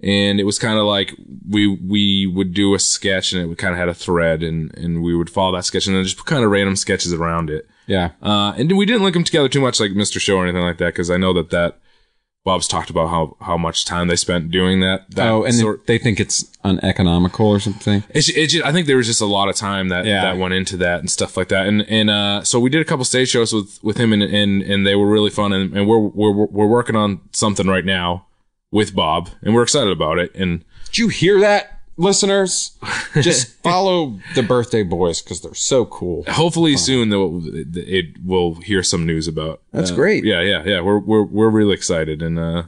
and it was kind of like we we would do a sketch and it would kind of had a thread and and we would follow that sketch and then just kind of random sketches around it. Yeah. Uh and we didn't link them together too much like Mr. Show or anything like that cuz I know that that Bob's talked about how how much time they spent doing that. that Oh, and sort, they think it's uneconomical or something. it's, it's just, I think there was just a lot of time that, Yeah. that went into that and stuff like that. And, and, uh, so we did a couple stage shows with, with him and, and, and they were really fun. And, and we're, we're, we're working on something right now with Bob and we're excited about it. And Did you hear that, listeners? Just [LAUGHS] follow the birthday boys because they're so cool. hopefully soon they'll, it will hear some news about. That's uh, great. Yeah. Yeah. Yeah. We're, we're, we're really excited. And, uh,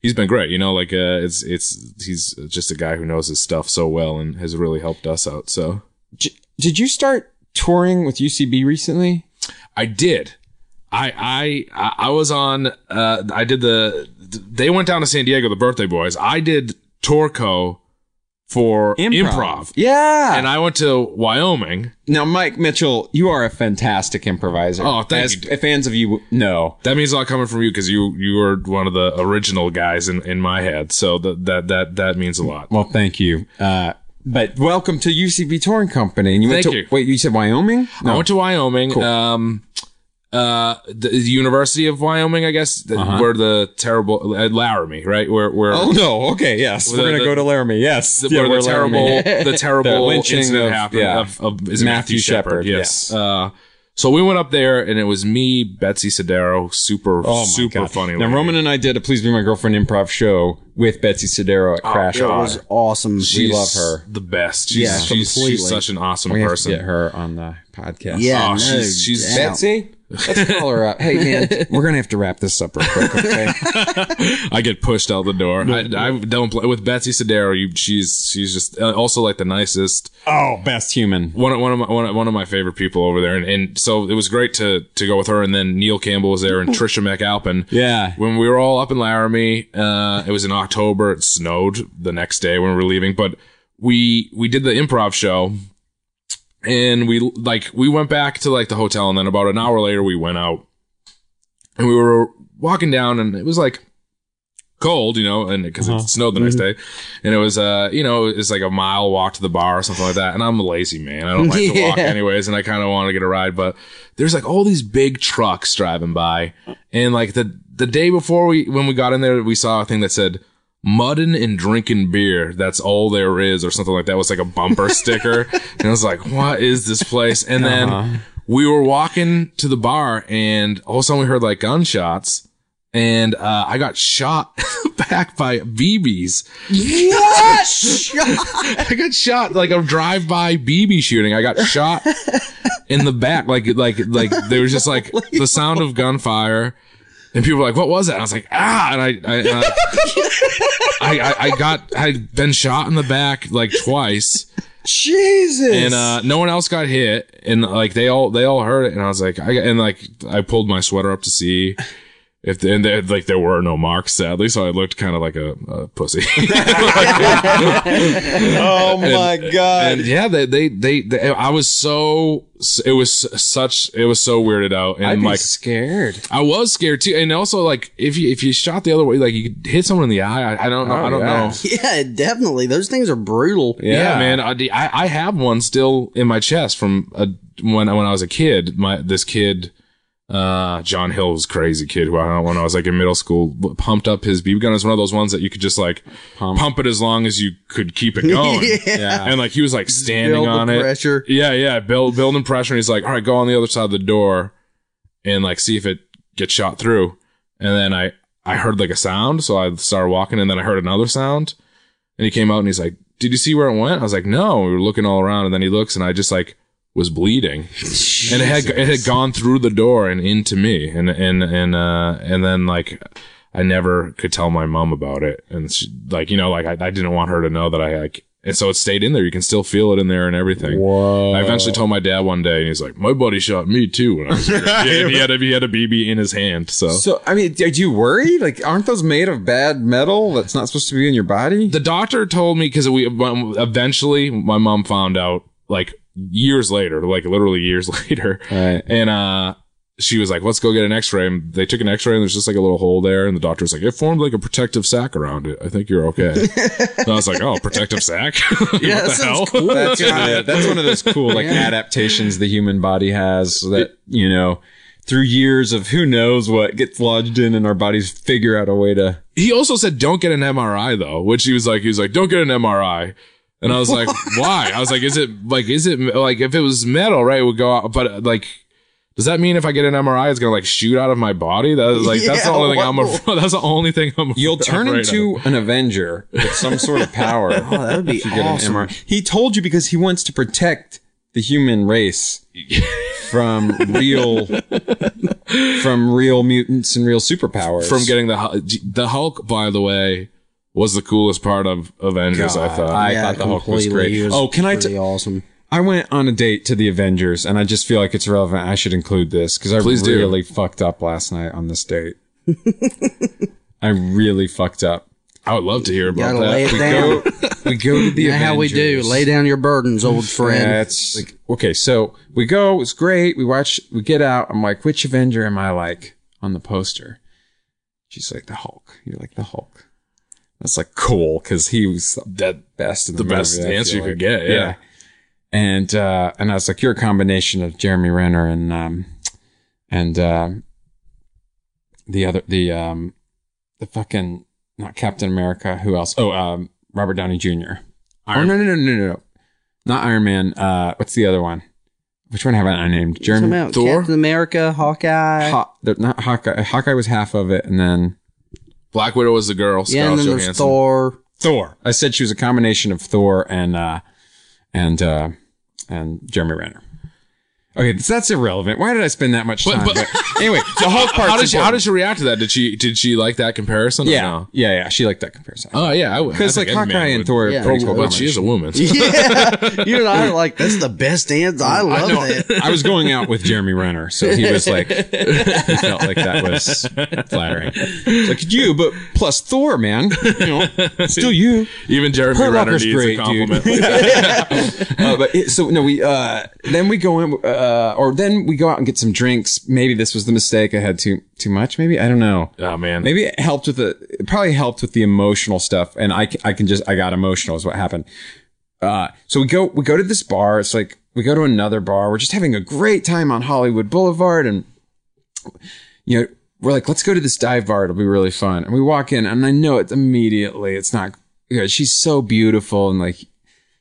he's been great. You know, like, uh, it's, it's, he's just a guy who knows his stuff so well and has really helped us out. So J- did you start touring with UCB recently? I did. I I I was on. Uh, I did the. They went down to San Diego, the Birthday Boys. I did TourCo for improv, Yeah. and I went to Wyoming. now, Mike Mitchell, you are a fantastic improviser. Oh, thank As you. Fans of you know. That means a lot coming from you because you you were one of the original guys in, in my head. So that that that that means a lot. Well, thank you. Uh, but welcome to UCB Touring Company. And you went Thank to, you. wait, you said Wyoming? No. I went to Wyoming. Um, uh, the, the University of Wyoming, I guess, th- where the terrible at Laramie, right? Where where Oh, no. Okay. Yes. We're going to the- go to Laramie. Yes. the, Yeah, where we're [LAUGHS] the terrible, Laramie. the terrible lynching incident of- happened yeah. of, of is Matthew Matthew Shepard. Shepard, Yes. yes. Uh, so we went up there, and it was me, Betsy Sodaro, super, Oh super God. funny. Now, lady. Roman and I did a Please Be My Girlfriend improv show with Betsy Sodaro at Crash It Bar. was awesome. She's love her. the best. She's, Yeah, she's, completely. she's such an awesome We have person. to get her on the podcast. yeah, Oh, no she's- she's- Betsy, let's call her up. Hey, man, [LAUGHS] we're going to have to wrap this up real quick, okay? [LAUGHS] I get pushed out the door. I, I don't play with Betsy Sodaro. You, she's she's just uh, also like the nicest. oh, best human. one of, one of my one of, one of my favorite people over there, and, and so it was great to to go with her. And then Neil Campbell was there, and Trisha McAlpin. Yeah. When we were all up in Laramie, uh, it was in October. It snowed the next day when we were leaving, but we we did the improv show, and we like we went back to like the hotel, and then about an hour later we went out, and we were walking down, and it was like cold, you know, and because it snowed the next day, and it was uh, you know, it's like a mile walk to the bar or something like that. And I'm a lazy man; I don't like to walk [LAUGHS] anyways, and I kind of want to get a ride, but there's like all these big trucks driving by, and like the the day before we when we got in there, we saw a thing that said. Muddin' and drinking beer. That's all there is, or something like that. It was like a bumper [LAUGHS] sticker, and I was like, "What is this place?" And then we were walking to the bar, and all of a sudden we heard like gunshots, and uh, I got shot [LAUGHS] back by BBs. What? [LAUGHS] I got shot like a drive-by BB shooting. I got shot in the back, like like like there was just like the sound of gunfire, and people were like, "What was that?" And I was like, "Ah!" And I I, I, [LAUGHS] I, I I got I'd been shot in the back like twice Jesus. and uh, no one else got hit, and like they all they all heard it, and I was like, I and like I pulled my sweater up to see if the, and there, like there were no marks, sadly, so I looked kind of like a, a pussy. [LAUGHS] oh my God. and yeah, they, they they they I was so it was such it was so weirded out, and I'd be like scared. I was scared too, and also like if you if you shot the other way, like you could hit someone in the eye. I, I don't know. Oh, I don't yeah. know. [LAUGHS] Yeah, definitely. Those things are brutal. Yeah, man. I, I I have one still in my chest from a, when when I was a kid. My this kid, uh, John Hill was a crazy kid who I when I was like in middle school pumped up his BB gun. It's one of those ones that you could just like pump, it as long as you could keep it [LAUGHS] going. Yeah. And like he was like standing Build the on it. pressure. Yeah, yeah. Build building pressure. And he's like, all right, go on the other side of the door and like see if it gets shot through. And then I I heard like a sound, so I started walking, and then I heard another sound. And he came out and he's like, Did you see where it went? I was like, No. We were looking all around, and then he looks, and I just like was bleeding, and it had it had gone through the door and into me, and and and uh and then like. I never could tell my mom about it, and she, like you know, like I, I didn't want her to know that I like, and so it stayed in there. You can still feel it in there and everything. Whoa. I eventually told my dad one day, and he's like, "My buddy shot me too." When I was. Yeah, and he had a, he had a BB in his hand. So So I mean, do you worry? Like, aren't those made of bad metal that's not supposed to be in your body? the doctor told me because we eventually my mom found out like years later, like literally years [LAUGHS] later, Right. and uh. She was like, "Let's go get an X-ray." And they took an X-ray, and there's just like a little hole there. And the doctor was like, "It formed like a protective sac around it. I think you're okay." [LAUGHS] and I was like, "Oh, protective sac? [LAUGHS] Yeah, what the hell?" cool. that's that's one of those cool like adaptations the human body has that you know through years of who knows what gets lodged in and our bodies figure out a way to He also said, "Don't get an MRI though," which he was like, he was like, "Don't get an MRI." And I was like, [LAUGHS] "Why?" I was like, "Is it like, is it like if it was metal, right? It would go out, but like." Does that mean if I get an MRI, it's gonna like shoot out of my body? That is like that's the Yeah, only thing I'm. what- Afraid, [LAUGHS] that's the only thing I'm. you'll afraid turn of. into an avenger with some sort of power [LAUGHS] Oh, that would be if you get an awesome. MRI. he told you because he wants to protect the human race from real from real mutants and real superpowers from getting the Hul- the Hulk. By the way, was the coolest part of Avengers. I thought. I Yeah, thought the Hulk was great. Was oh, can I? T- pretty awesome. I went on a date to the Avengers, and I just feel like it's relevant. I should include this because I Please do. really fucked up last night on this date. [LAUGHS] I really fucked up. I would love to hear about Gotta that. lay it We down. go, [LAUGHS] we go to the You know how we do. Lay down your burdens, old friend. Yeah, it's like okay. So we go. It's great. We watch. We get out. I'm like, which Avenger am I like on the poster? She's like the Hulk. You're like the Hulk. That's like cool because he was that best in the the, best movie, I answer feel you could get. Yeah. And uh, and I was like, you're a combination of Jeremy Renner and um and um the other the um the fucking not Captain America. Who else? Oh, um Robert Downey Jr. oh no no no no no no not Iron Man. Uh, what's the other one? Which one haven't I named? Talking Jeremy Thor? Captain America, Hawkeye. Haw- not Hawkeye. Hawkeye was half of it, and then Black Widow was the girl. yeah, Scarlett and then there's Thor. Thor. I said she was a combination of Thor and uh and uh and Jeremy Renner. Okay, so that's irrelevant. Why did I spend that much time? but- But anyway, the Hulk [LAUGHS] part. How did she? How did she react to that? Did she? Did she like that comparison? or Yeah, no? yeah, yeah. She liked that comparison Oh yeah, I would. because like Hawkeye and would. Thor. are Yeah. pretty cool. But she is a woman. Yeah, [LAUGHS] you and I are like that's the best answer. I love that. I was going out with Jeremy Renner, so he was like, he felt like that was flattering. It's like you, but plus Thor, man. You know, still you. Even Jeremy Hurt Renner Locker's needs great, a dude. compliment. [LAUGHS] uh, but it, so no, we uh, then we go in, uh, or then we go out and get some drinks. Maybe this was the mistake. I had too too much. Maybe I don't know. oh man, Maybe it helped with the. It probably helped with the emotional stuff, and I, I can just I got emotional is what happened. Uh, so we go we go to this bar. It's like we go to another bar. We're just having a great time on Hollywood Boulevard, and you know we're like, let's go to this dive bar. It'll be really fun. And we walk in, and I know it immediately. It's not. You know, she's so beautiful, and like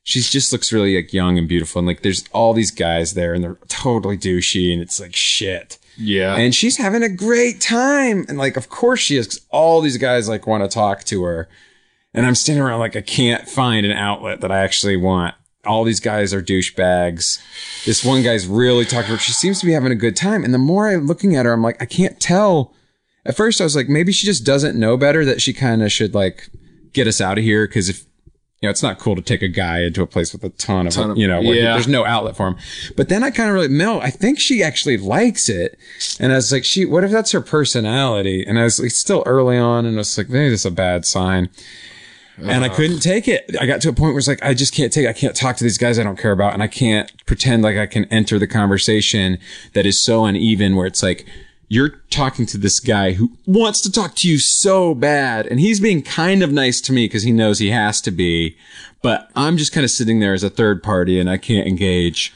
she just looks really like young and beautiful. And like there's all these guys there, and they're totally douchey, and it's like shit yeah. and she's having a great time. And like, of course she is, 'cause all these guys like want to talk to her. And I'm standing around like I can't find an outlet that I actually want. All these guys are douchebags. This one guy's really talking to her. She seems to be having a good time. And the more I'm looking at her, I'm like, I can't tell. At first I was like, maybe she just doesn't know better that she kind of should like get us out of here. Cause if, you know, it's not cool to take a guy into a place with a ton of, Ton of- you know, where yeah. there's no outlet for him. But then I kind of really, Mel, I think she actually likes it. And I was like, she, what if that's her personality? And I was like, still early on, and I was like, maybe this is a bad sign. And I couldn't take it. I got to a point where it's like, I just can't take it. I can't talk to these guys I don't care about. And I can't pretend like I can enter the conversation that is so uneven where it's like, you're talking to this guy who wants to talk to you so bad. And he's being kind of nice to me because he knows he has to be. But I'm just kind of sitting there as a third party and I can't engage.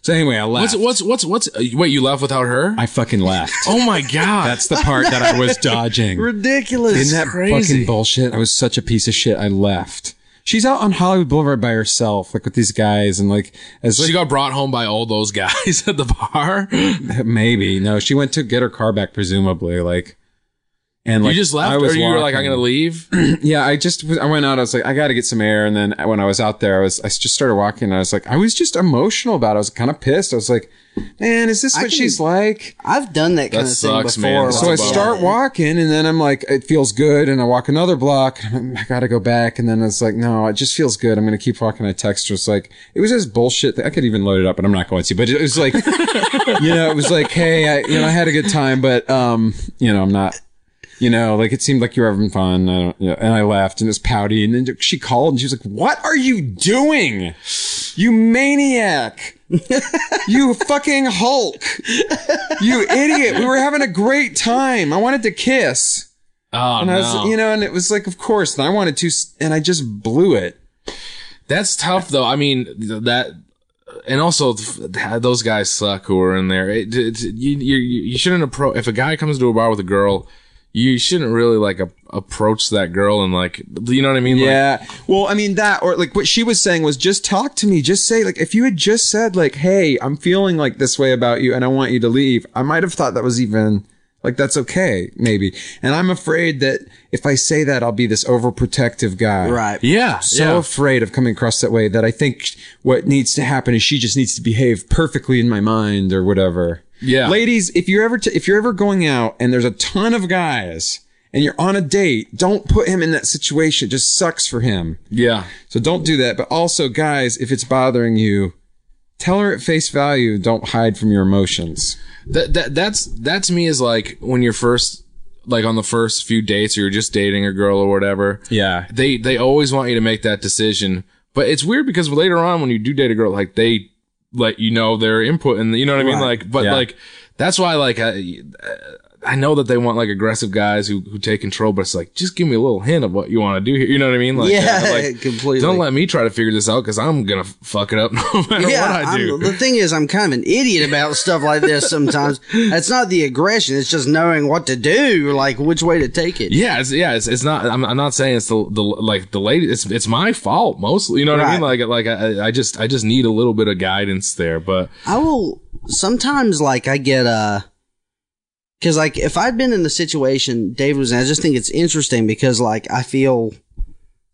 So anyway, I left. what's what's what's what's? uh, Wait, you left without her? I fucking left. oh my god, That's the part that I was [LAUGHS] dodging. Ridiculous. Isn't that crazy. fucking bullshit? I was such a piece of shit. I left. She's out on Hollywood Boulevard by herself, like with these guys, and like as she got brought home by all those guys [LAUGHS] at the bar. maybe no. She went to get her car back, presumably. Like And like you just left, I or was you were like, "I'm gonna leave." [CLEARS THROAT] Yeah, I just I went out. I was like, I got to get some air. And then when I was out there, I was I just started walking. And I was like, I was just emotional about. it. I was kind of pissed. I was like, man, is this I what can- she's like? I've done that kind That of thing before. man. So I start walking, and then I'm like, it feels good, and I walk another block, and I'm like, I gotta go back, and then it's like, no, it just feels good. I'm gonna keep walking. I text her. It's like, it was just bullshit. I could even load it up, but I'm not going to. But it was like, [LAUGHS] you know, it was like, hey, I, you know, I had a good time, but um, you know, I'm not. You know, like it seemed like you were having fun. I don't, you know, and I left and it was pouty. And then she called and she was like, what are you doing? You maniac. [LAUGHS] you fucking Hulk. You idiot. We were having a great time. I wanted to kiss. Oh And I was, no, you know, and it was like, of course, and I wanted to, and I just blew it. that's tough though. I mean, that, and also those guys suck who are in there. It, it, you, you you shouldn't approach if a guy comes to a bar with a girl. You shouldn't really like a, approach that girl and like, you know what I mean? Like, Yeah. Well, I mean that, or like what she was saying was just talk to me. Just say like, if you had just said like, Hey, I'm feeling like this way about you and I want you to leave. I might have thought that was even like, that's okay, maybe. And I'm afraid that if I say that, I'll be this overprotective guy. Right. yeah, So yeah. afraid of coming across that way that I think what needs to happen is she just needs to behave perfectly in my mind or whatever. Yeah. Ladies, if you're ever, t- if you're ever going out and there's a ton of guys and you're on a date, don't put him in that situation. It just sucks for him. yeah. So don't do that. But also, guys, if it's bothering you, tell her at face value. Don't hide from your emotions. That, that that's that to me is like when you're first like on the first few dates or you're just dating a girl or whatever. Yeah. They they always want you to make that decision. But it's weird because later on when you do date a girl, like they let you know their input and you know what I mean? Right. Like but Yeah. like that's why like I I know that they want like aggressive guys who, who take control, but it's like just give me a little hint of what you want to do here. You know what I mean? Like, Yeah, like, [LAUGHS] completely. Don't let me try to figure this out because I'm gonna fuck it up [LAUGHS] no matter Yeah, what I do. I'm, the thing is, I'm kind of an idiot about stuff like this sometimes. [LAUGHS] it's not the aggression; it's just knowing what to do, like which way to take it. Yeah, it's yeah, it's, it's not. I'm, I'm not saying it's the the like the lady. It's it's my fault mostly. You know what I mean? Like like I I just I just need a little bit of guidance there. But I will sometimes like I get uh because like if I'd been in the situation David was in, I just think it's interesting because like I feel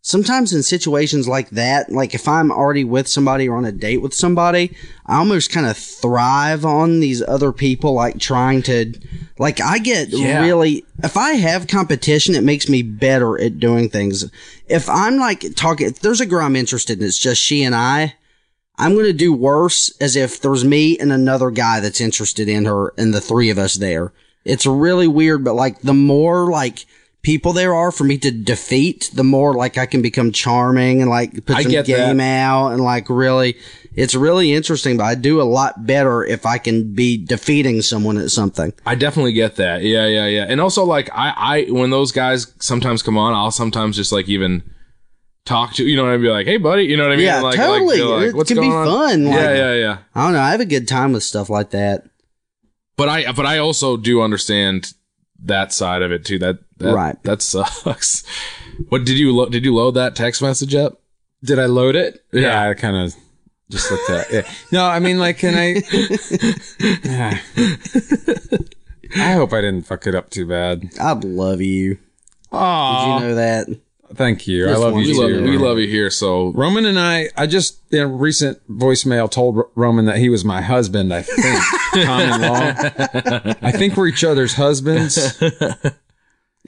sometimes in situations like that, like if I'm already with somebody or on a date with somebody, I almost kind of thrive on these other people like trying to like I get Yeah. really if I have competition, it makes me better at doing things. If I'm like talking if there's a girl I'm interested in, it's just she and I. I'm going to do worse as if there's me and another guy that's interested in her and the three of us there. It's really weird, but like the more like people there are for me to defeat, the more like I can become charming and like put I some game that. out and like really, it's really interesting, but I do a lot better if I can be defeating someone at something. I definitely get that. Yeah, yeah, yeah. And also like I I when those guys sometimes come on, I'll sometimes just like even talk to you know what I mean? Be like, hey buddy, you know what I mean? Yeah, like, totally. Like, like, It can be on? fun, Yeah, yeah, yeah. I don't know. I have a good time with stuff like that. But I but I also do understand that side of it too. That, that Right. That sucks. [LAUGHS] What did you lo- did you load that text message up? Did I load it? Yeah. I kind of just looked at it. Yeah. No, I mean, like, can I? [LAUGHS] Yeah. I hope I didn't fuck it up too bad. I love you. Oh, Did Oh, you know that? Thank you. I love one- you We too. love we love you here. So Roman and I, I just in a recent voicemail told R- Roman that he was my husband. I think [LAUGHS] common law. I think we're each other's husbands. [LAUGHS]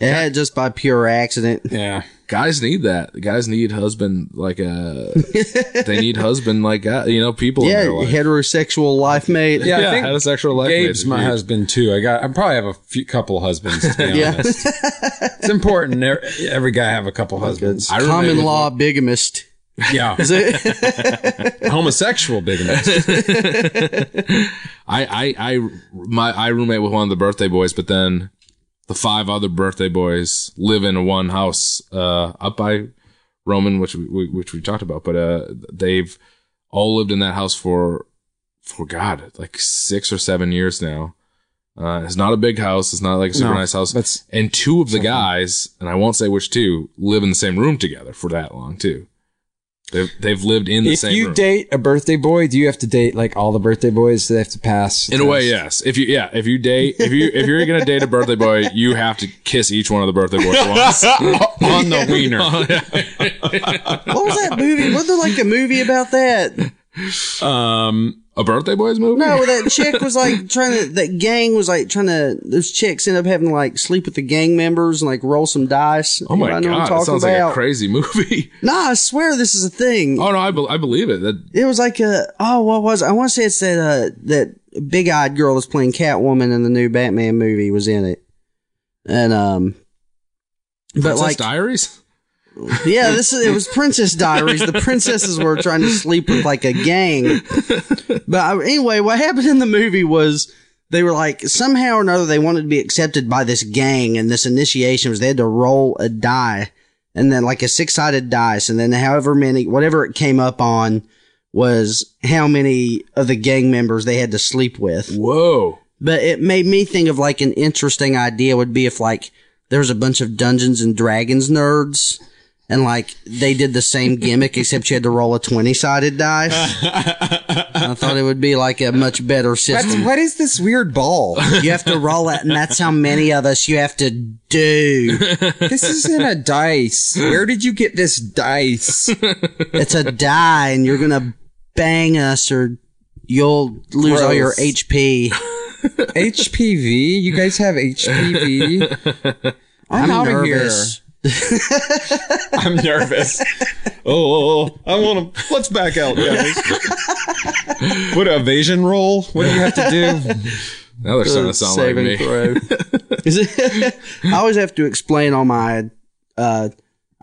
Yeah, just by pure accident. Yeah. guys need that. Guys need husband like a. [LAUGHS] they need husband like uh, you know people in Yeah, their life. heterosexual life mate. Yeah, Yeah, I think heterosexual life Gabe's mates, my dude. husband too. I got, I probably have a few couple husbands. To be Yeah. honest, [LAUGHS] it's important. Every, every guy have a couple husbands. I remember Common with- law bigamist. Yeah, [LAUGHS] homosexual bigamist. I, I, I, my, I roommate with one of the birthday boys, but then the five other birthday boys live in one house, uh, up by Roman, which we, which we talked about, but, uh, they've all lived in that house for, for God, like six or seven years now. Uh, it's not a big house. It's not like a super No, nice house. that's- and two of the guys, and I won't say which two, live in the same room together for that long too. They've they've lived in the If same If you room. date a birthday boy, do you have to date like all the birthday boys? Do they have to pass? the in a way, yes. If you yeah, if you date if you if you're gonna date a birthday boy, you have to kiss each one of the birthday boys once. [LAUGHS] on the wiener. [LAUGHS] What was that movie? Was there like a movie about that? um, a birthday boys movie? No, that [LAUGHS] chick was like trying to. That gang was like trying to. Those chicks end up having to like sleep with the gang members and like roll some dice. Oh my Anybody know what I'm god, that talking sounds like a crazy movie. [LAUGHS] Nah, I swear this is a thing. Oh no, I, be- I believe it. That It was like a oh, what was it? I want to say it's that uh that big eyed girl that's playing Catwoman in the new Batman movie was in it, and um, but Princess like Diaries. Yeah, this is it was Princess Diaries. The princesses were trying to sleep with like a gang, but uh, anyway, what happened in the movie was. They were like somehow or another they wanted to be accepted by this gang, and this initiation was they had to roll a die, and then like a six sided dice, and then however many whatever it came up on was how many of the gang members they had to sleep with. Whoa. But it made me think of like an interesting idea would be if like there was a bunch of Dungeons and Dragons nerds and like they did the same gimmick except you had to roll a 20 sided dice. [LAUGHS] I thought it would be like a much better That's, system. what is this weird ball? You have to roll it and that's how many of us you have to do. this isn't a dice. Where did you get this dice? It's a die and you're going to bang us or you'll lose all your HP. HPV? You guys have HPV? [LAUGHS] I'm, I'm out nervous. of here. [LAUGHS] I'm nervous. Oh, I want to. Let's back out, guys. what evasion roll? What do you have to do? Now they're starting to sound like Saving me. throw. [LAUGHS] Is it- I always have to explain all my. Uh,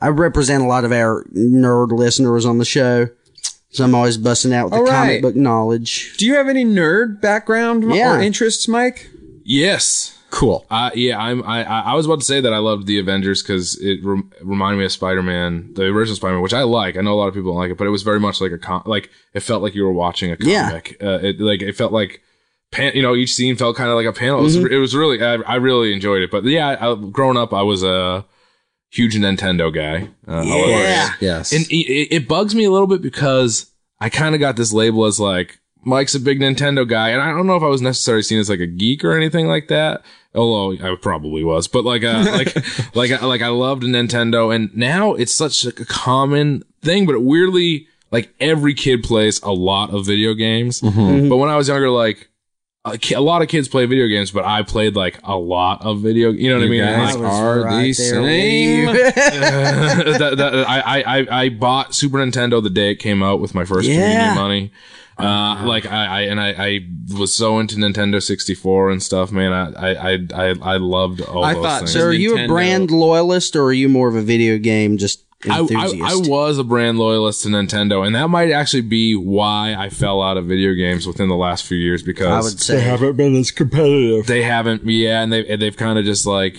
I represent a lot of our nerd listeners on the show, so I'm always busting out with the All comic book knowledge. Do you have any nerd background Yeah. or interests, Mike? Yes. Cool. Uh, yeah, I'm. I, I was about to say that I loved the Avengers because it rem- reminded me of Spider Man, the original Spider Man, which I like. I know a lot of people don't like it, but it was very much like a com- like it felt like you were watching a Yeah. comic. Uh, it like it felt like. Pan- you know, each scene felt kind of like a panel. It, was, Mm-hmm. it was really, I, I really enjoyed it. But yeah, I, growing up, I was a huge Nintendo guy. Uh. Yeah. Yes. And it, it bugs me a little bit because I kind of got this label as like Mike's a big Nintendo guy, and I don't know if I was necessarily seen as like a geek or anything like that. Although I probably was, but like, uh, [LAUGHS] like, like, like I loved Nintendo, and now it's such a common thing. But it weirdly, like every kid plays a lot of video games. Mm-hmm. But when I was younger, like. A a lot of kids play video games, but I played like a lot of video. You know what I mean? guys Like, are right the same. [LAUGHS] [LAUGHS] that, that, I, I, I bought Super Nintendo the day it came out with my first Yeah. communion money. Uh, like I, I, and I, I was so into Nintendo 64 and stuff, man. I, I, I, I, I loved all I those thought things. So, are you a Nintendo. brand loyalist or are you more of a video game just I, enthusiast? I, I was a brand loyalist to Nintendo, and that might actually be why I fell out of video games within the last few years I because would say. haven't been as competitive. they haven't, yeah, and they they've kind of just like.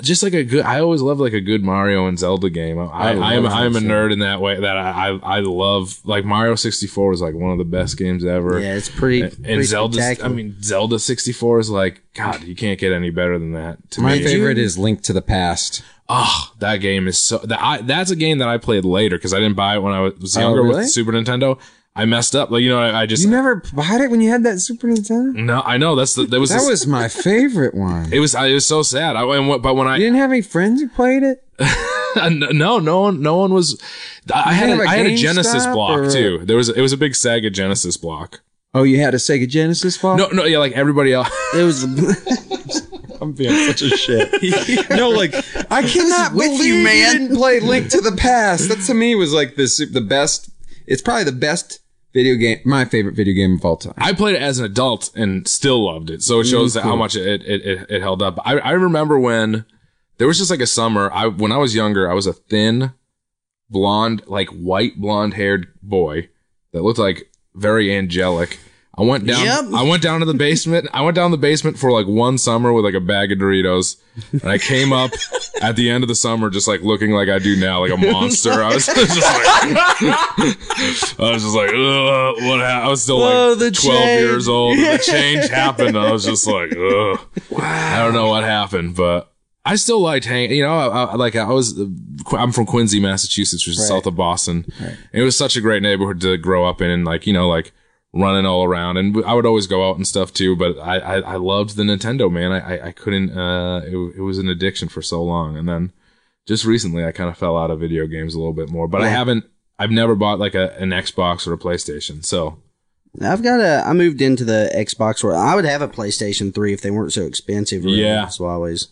Just like a good, I always love like a good Mario and Zelda game. I, I, I I'm I'm a nerd in that way that I, I I love like Mario 64 is like one of the best games ever. Yeah, it's pretty. and pretty Zelda. I mean, Zelda 64 is like God. You can't get any better than that. To My me, favorite is Link to the Past. oh, that game is so. That I, that's a game that I played later because I didn't buy it when I was oh, younger really? with Super Nintendo. I messed up. Like you know, I, I just You never bought it when you had that Super Nintendo? no. I know that's the that was That was my favorite one. it was I, it was so sad. I and what- but when I You didn't have any friends who played it? [LAUGHS] Uh, no no one no one was. I had have a, a I had a Genesis block or- too. There was it was a big Sega Genesis block. Oh, you had a Sega Genesis block? No no yeah like everybody else. it was. [LAUGHS] [LAUGHS] I'm being such a shit. no, like I cannot believe you, man. didn't play Link to the Past. That to me was like the the best. It's probably the best video game, my favorite video game of all time. I played it as an adult and still loved it. So it shows mm, that how much it, it, it, it held up. I, I remember when there was just like a summer. I, when I was younger, I was a thin, blonde, like white blonde haired boy that looked like very angelic. I went down, Yep. I went down to the basement. I went down the basement for like one summer with like a bag of Doritos. And I came up at the end of the summer just like looking like I do now, like a monster. I was [LAUGHS] just like, I was just like, ugh, what ha-? I was still Oh, like 12 change. years old. The [LAUGHS] change happened. I was just like, ugh. I don't know what happened, but I still liked hanging. You know, I, I, like I was. I'm from Quincy, Massachusetts, which is south of Boston. And it was such a great neighborhood to grow up in, and like you know, like running all around. And I would always go out and stuff too. But I, I, I loved the Nintendo, man. I, I, I couldn't. Uh, it, it was an addiction for so long, and then just recently, I kind of fell out of video games a little bit more. But I haven't. I've never bought like a, an Xbox or a PlayStation. So I've got a. I moved into the Xbox where I would have a PlayStation Three if they weren't so expensive. Really. Yeah. What I always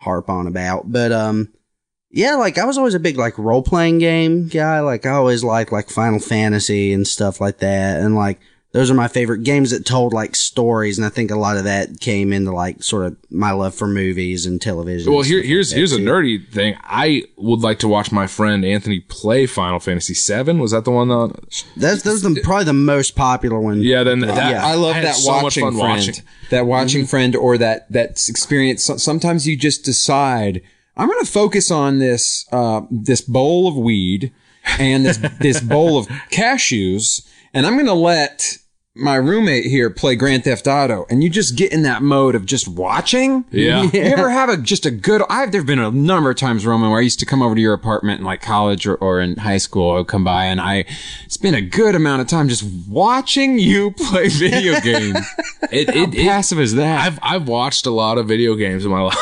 harp on about. But um, yeah, like I was always a big like role playing game guy. Like I always liked like Final Fantasy and stuff like that, and like those are my favorite games that told like stories. And I think a lot of that came into like sort of my love for movies and television. Well, and here, here's like that, here's a nerdy thing. I would like to watch my friend Anthony play Final Fantasy Seven. Was that the one that? That's that's the, probably the most popular one. Yeah, then that, Yeah. I love had that so watching friend. watching. That watching mm-hmm. friend or that that experience. Sometimes you just decide I'm going to focus on this uh, this bowl of weed and this this bowl of cashews, and I'm going to let my roommate here play Grand Theft Auto, and you just get in that mode of just watching. Yeah. You ever have a just a good? I've there've been a number of times, Roman, where I used to come over to your apartment in like college or, or in high school. I would come by, and I spent a good amount of time just watching you [LAUGHS] play video [LAUGHS] games. It, How it, it, passive is that? I've I've watched a lot of video games in my [LAUGHS] life.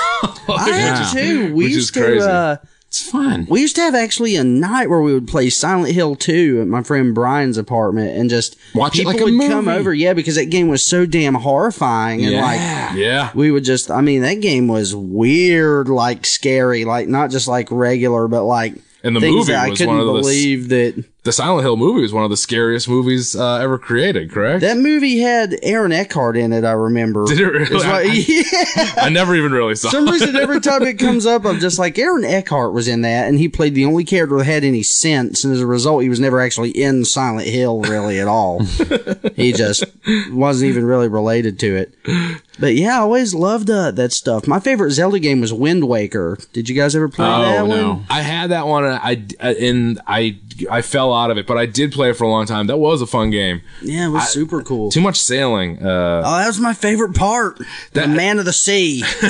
I have too. We Which is used to. crazy. Uh, it's fun. We used to have actually a night where we would play Silent Hill 2 at my friend Brian's apartment and just Watch it people like a would come over, yeah, because that game was so damn horrifying and like yeah. we would just I mean that game was weird, like scary, like not just like regular, but like And the movie that I was couldn't one of the s- believe that The Silent Hill movie was one of the scariest movies uh, ever created. Correct? that movie had Aaron Eckhart in it. I remember. Did it really? Like- [LAUGHS] I, yeah. I never even really saw. Some reason, every time it comes up, I'm just like, Aaron Eckhart was in that, and he played the only character that had any sense, and as a result, he was never actually in Silent Hill really at all. [LAUGHS] he just wasn't even really related to it. But yeah, I always loved uh, that stuff. My favorite Zelda game was Wind Waker. Did you guys ever play that Oh, no. one? I had that one, and I and I I fell out of it, but I did play it for a long time. That was a fun game. Yeah, it was super cool. Too much sailing. Uh, Oh, that was my favorite part. That- the Man of the Sea. [LAUGHS]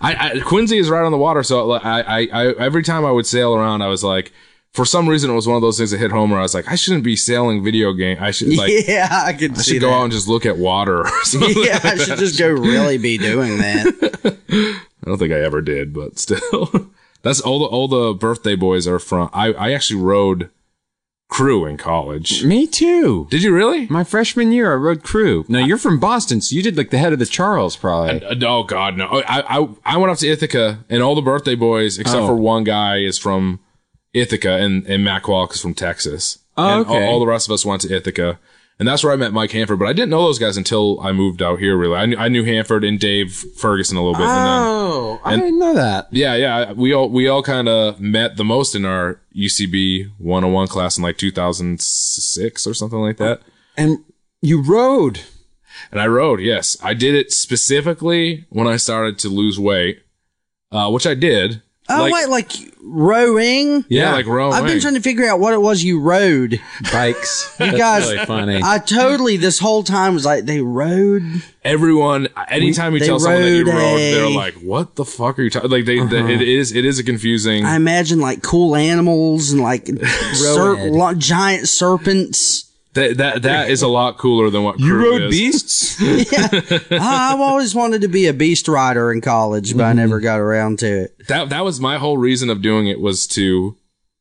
I, I Quincy is right on the water, so I, I, I every time I would sail around, I was like, for some reason, it was one of those things that hit home where I was like, I shouldn't be sailing video game. I should like. [LAUGHS] yeah, I could I should go that. out and just look at water or [LAUGHS] something. yeah, I should just go really be doing that. I don't think I ever did, but still. That's all the all the birthday boys are from I, I actually rode crew in college. Me too. Did you really? My freshman year, I rode crew. Now you're from Boston, so you did like the head of the Charles, probably. Uh, oh God, no! I, I I went up to Ithaca, and all the birthday boys, except Oh. for one guy, is from Ithaca, and and Matt Qualk is from Texas. Oh, and all, okay. all the rest of us went to Ithaca, and that's where I met Mike Hanford. But I didn't know those guys until I moved out here. Really, I knew, I knew Hanford and Dave Ferguson a little bit, and then oh, I didn't know that. yeah, yeah, we all we all kind of met the most in our UCB 101 class in like 2006 or something like that. And you rode. And I rode, yes. I did it specifically when I started to lose weight, uh, which I did. Oh Like- wait, like rowing? Yeah, like rowing. I've been trying to figure out what it was you rode. Bikes. [LAUGHS] You guys- really funny. I totally this whole time was like they rode. Everyone, anytime you they tell someone that you rode rode, they're like, "What the fuck are you talking?" Like they, they- uh-huh. it is, it is a confusing. I imagine like cool animals and like [LAUGHS] ser- lo- giant serpents. That that that is a lot cooler than what you rode is. beasts? [LAUGHS] [LAUGHS] I've always wanted to be a beast rider in college, but I mm-hmm. never got around to it. That that was my whole reason of doing it was to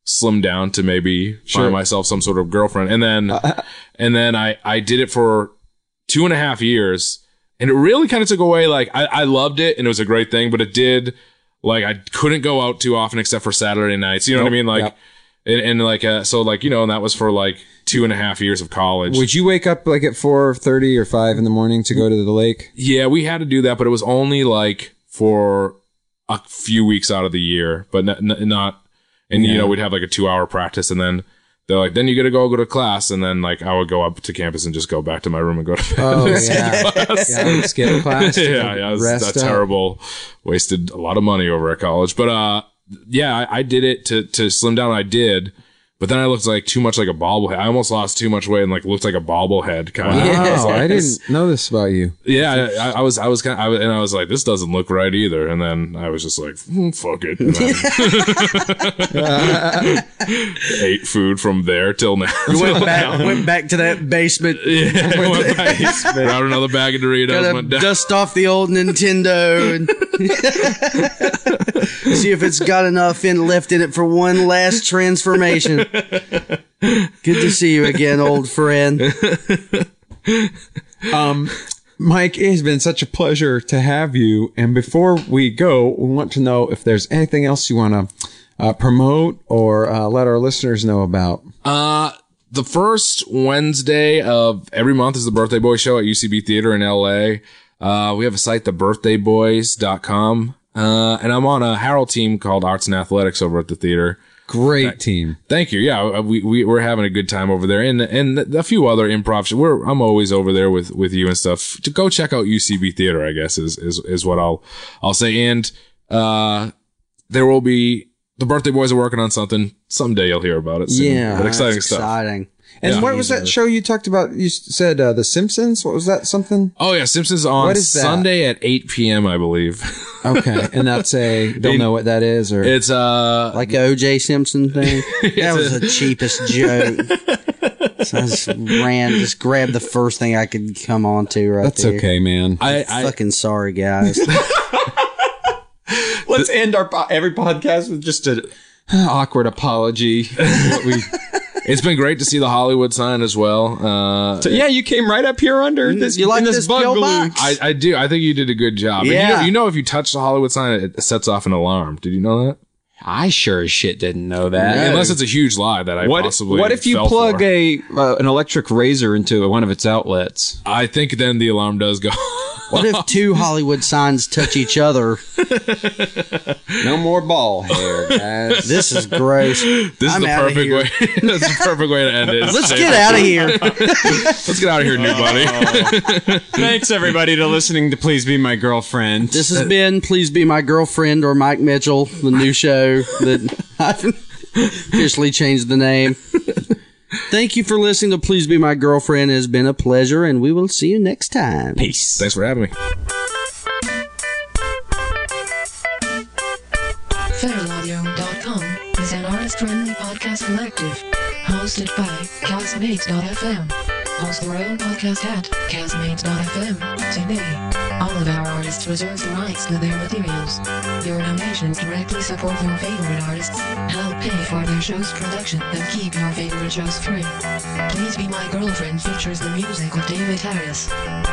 slim down to maybe find myself some sort of girlfriend, and then uh, uh, and then I I did it for two and a half years, and it really kind of took away. Like I I loved it, and it was a great thing, but it did like I couldn't go out too often except for Saturday nights. You know what I mean? Like. Yep. And, and like uh, so like you know and that was for like two and a half years of college Would you wake up like at four thirty or five in the morning to go to the lake? Yeah, we had to do that, but it was only like for a few weeks out of the year, but n- n- not. And you know, we'd have like a two-hour practice, and then they're like, "Then you got to go go to class," and then like I would go up to campus and just go back to my room and go to bed. Oh [LAUGHS] yeah, yeah. Skip class. [LAUGHS] yeah, yeah, it was rest that's up. terrible. Wasted a lot of money over at college, but uh, yeah, I, I did it to to slim down. I did, But then I looked like too much like a bobblehead. I almost lost too much weight and like looked like a bobblehead kind of. Wow, I didn't know this about you. Yeah, I, I was, I was kind of, I was, and I was like, this doesn't look right either. And then I was just like, "Hmm, fuck it. And then- [LAUGHS] ate food from there till now. went back, went back to that basement. [LAUGHS] yeah, went back, grabbed another bag of Doritos, went down. dust off the old Nintendo and [LAUGHS] see if it's got enough in left in it for one last transformation. Good to see you again, old friend. [LAUGHS] Um, Mike, it has been such a pleasure to have you. And before we go, we want to know if there's anything else you want to uh, promote or uh, let our listeners know about. Uh, the first Wednesday of every month is the Birthday Boy Show at UCB Theater in LA. Uh, we have a site, thebirthdayboys.com. Uh, and I'm on a Harold team called Arts and Athletics over at the theater. Great team. Thank you. Yeah, we, we we're having a good time over there, and and a few other improv. sh- We're I'm always over there with with you and stuff. To go check out UCB Theater, I guess is is is what I'll I'll say. And uh, there will be the birthday boys are working on something. Someday you'll hear about it. Soon. Yeah, but exciting stuff. Exciting. And Yeah. what was that show you talked about? You said uh, The Simpsons. What was that? Something? Oh yeah, Simpsons on What is that? Sunday at 8 p.m. I believe. Okay, and that's a [LAUGHS] don't know what that is, or It's uh Like a OJ Simpson thing. [LAUGHS] That was the cheapest joke. So I just ran, just grabbed the first thing I could come onto right that's there. okay, man. I, I Fucking sorry, guys. [LAUGHS] Let's end our every podcast with just a [SIGHS] awkward apology. What we- it's been great to see the Hollywood sign as well. Uh so, yeah, you came right up here under this. you like in this pill bungalow. box? I, I do. I think you did a good job. And You Yeah. know, you know, if you touch the Hollywood sign, it sets off an alarm. Did you know that? I sure as shit didn't know that. Unless it's a huge lie that I What, possibly. what if you fell plug for. a uh, an electric razor into one of its outlets? I think then the alarm does go. What if two [LAUGHS] Hollywood signs touch each other? No more ball hair, guys. This is gross. This is I'm the perfect here. way. [LAUGHS] That's the perfect way to end it. Let's get out of here. [LAUGHS] Let's get out of here, new buddy. Thanks everybody to listening to Please Be My Girlfriend. This has been Please Be My Girlfriend or Mike Mitchell, the new show that I've officially changed the name. Thank you for listening to Please Be My Girlfriend. It has been a pleasure, and we will see you next time. peace. Thanks for having me. Feralaudio.com is an artist-friendly podcast collective hosted by Castmates.fm. Host your own podcast at Castmates.fm today. All of our artists reserve the rights to their materials. Your donations directly support your favorite artists, help pay for their show's production, and keep your favorite shows free. Please Be My Girlfriend features the music of David Harris.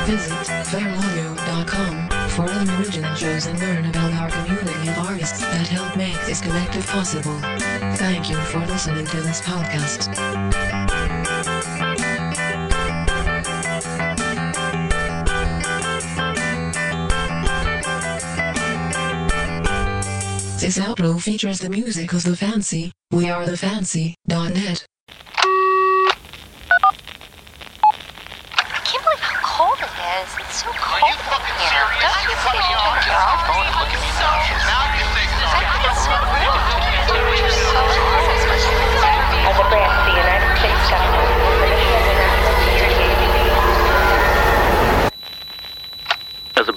Visit feralaudio.com for other original shows and learn about our community of artists that help make this collective possible. Thank you for listening to this podcast. This outro features the music of The Fancy. We are thefancy.net. I can't believe how cold it is. It's so cold in here. Don't you think you should turn your own phone and look at me now? I think it's so rude. You're so As a branch of the United States government, As a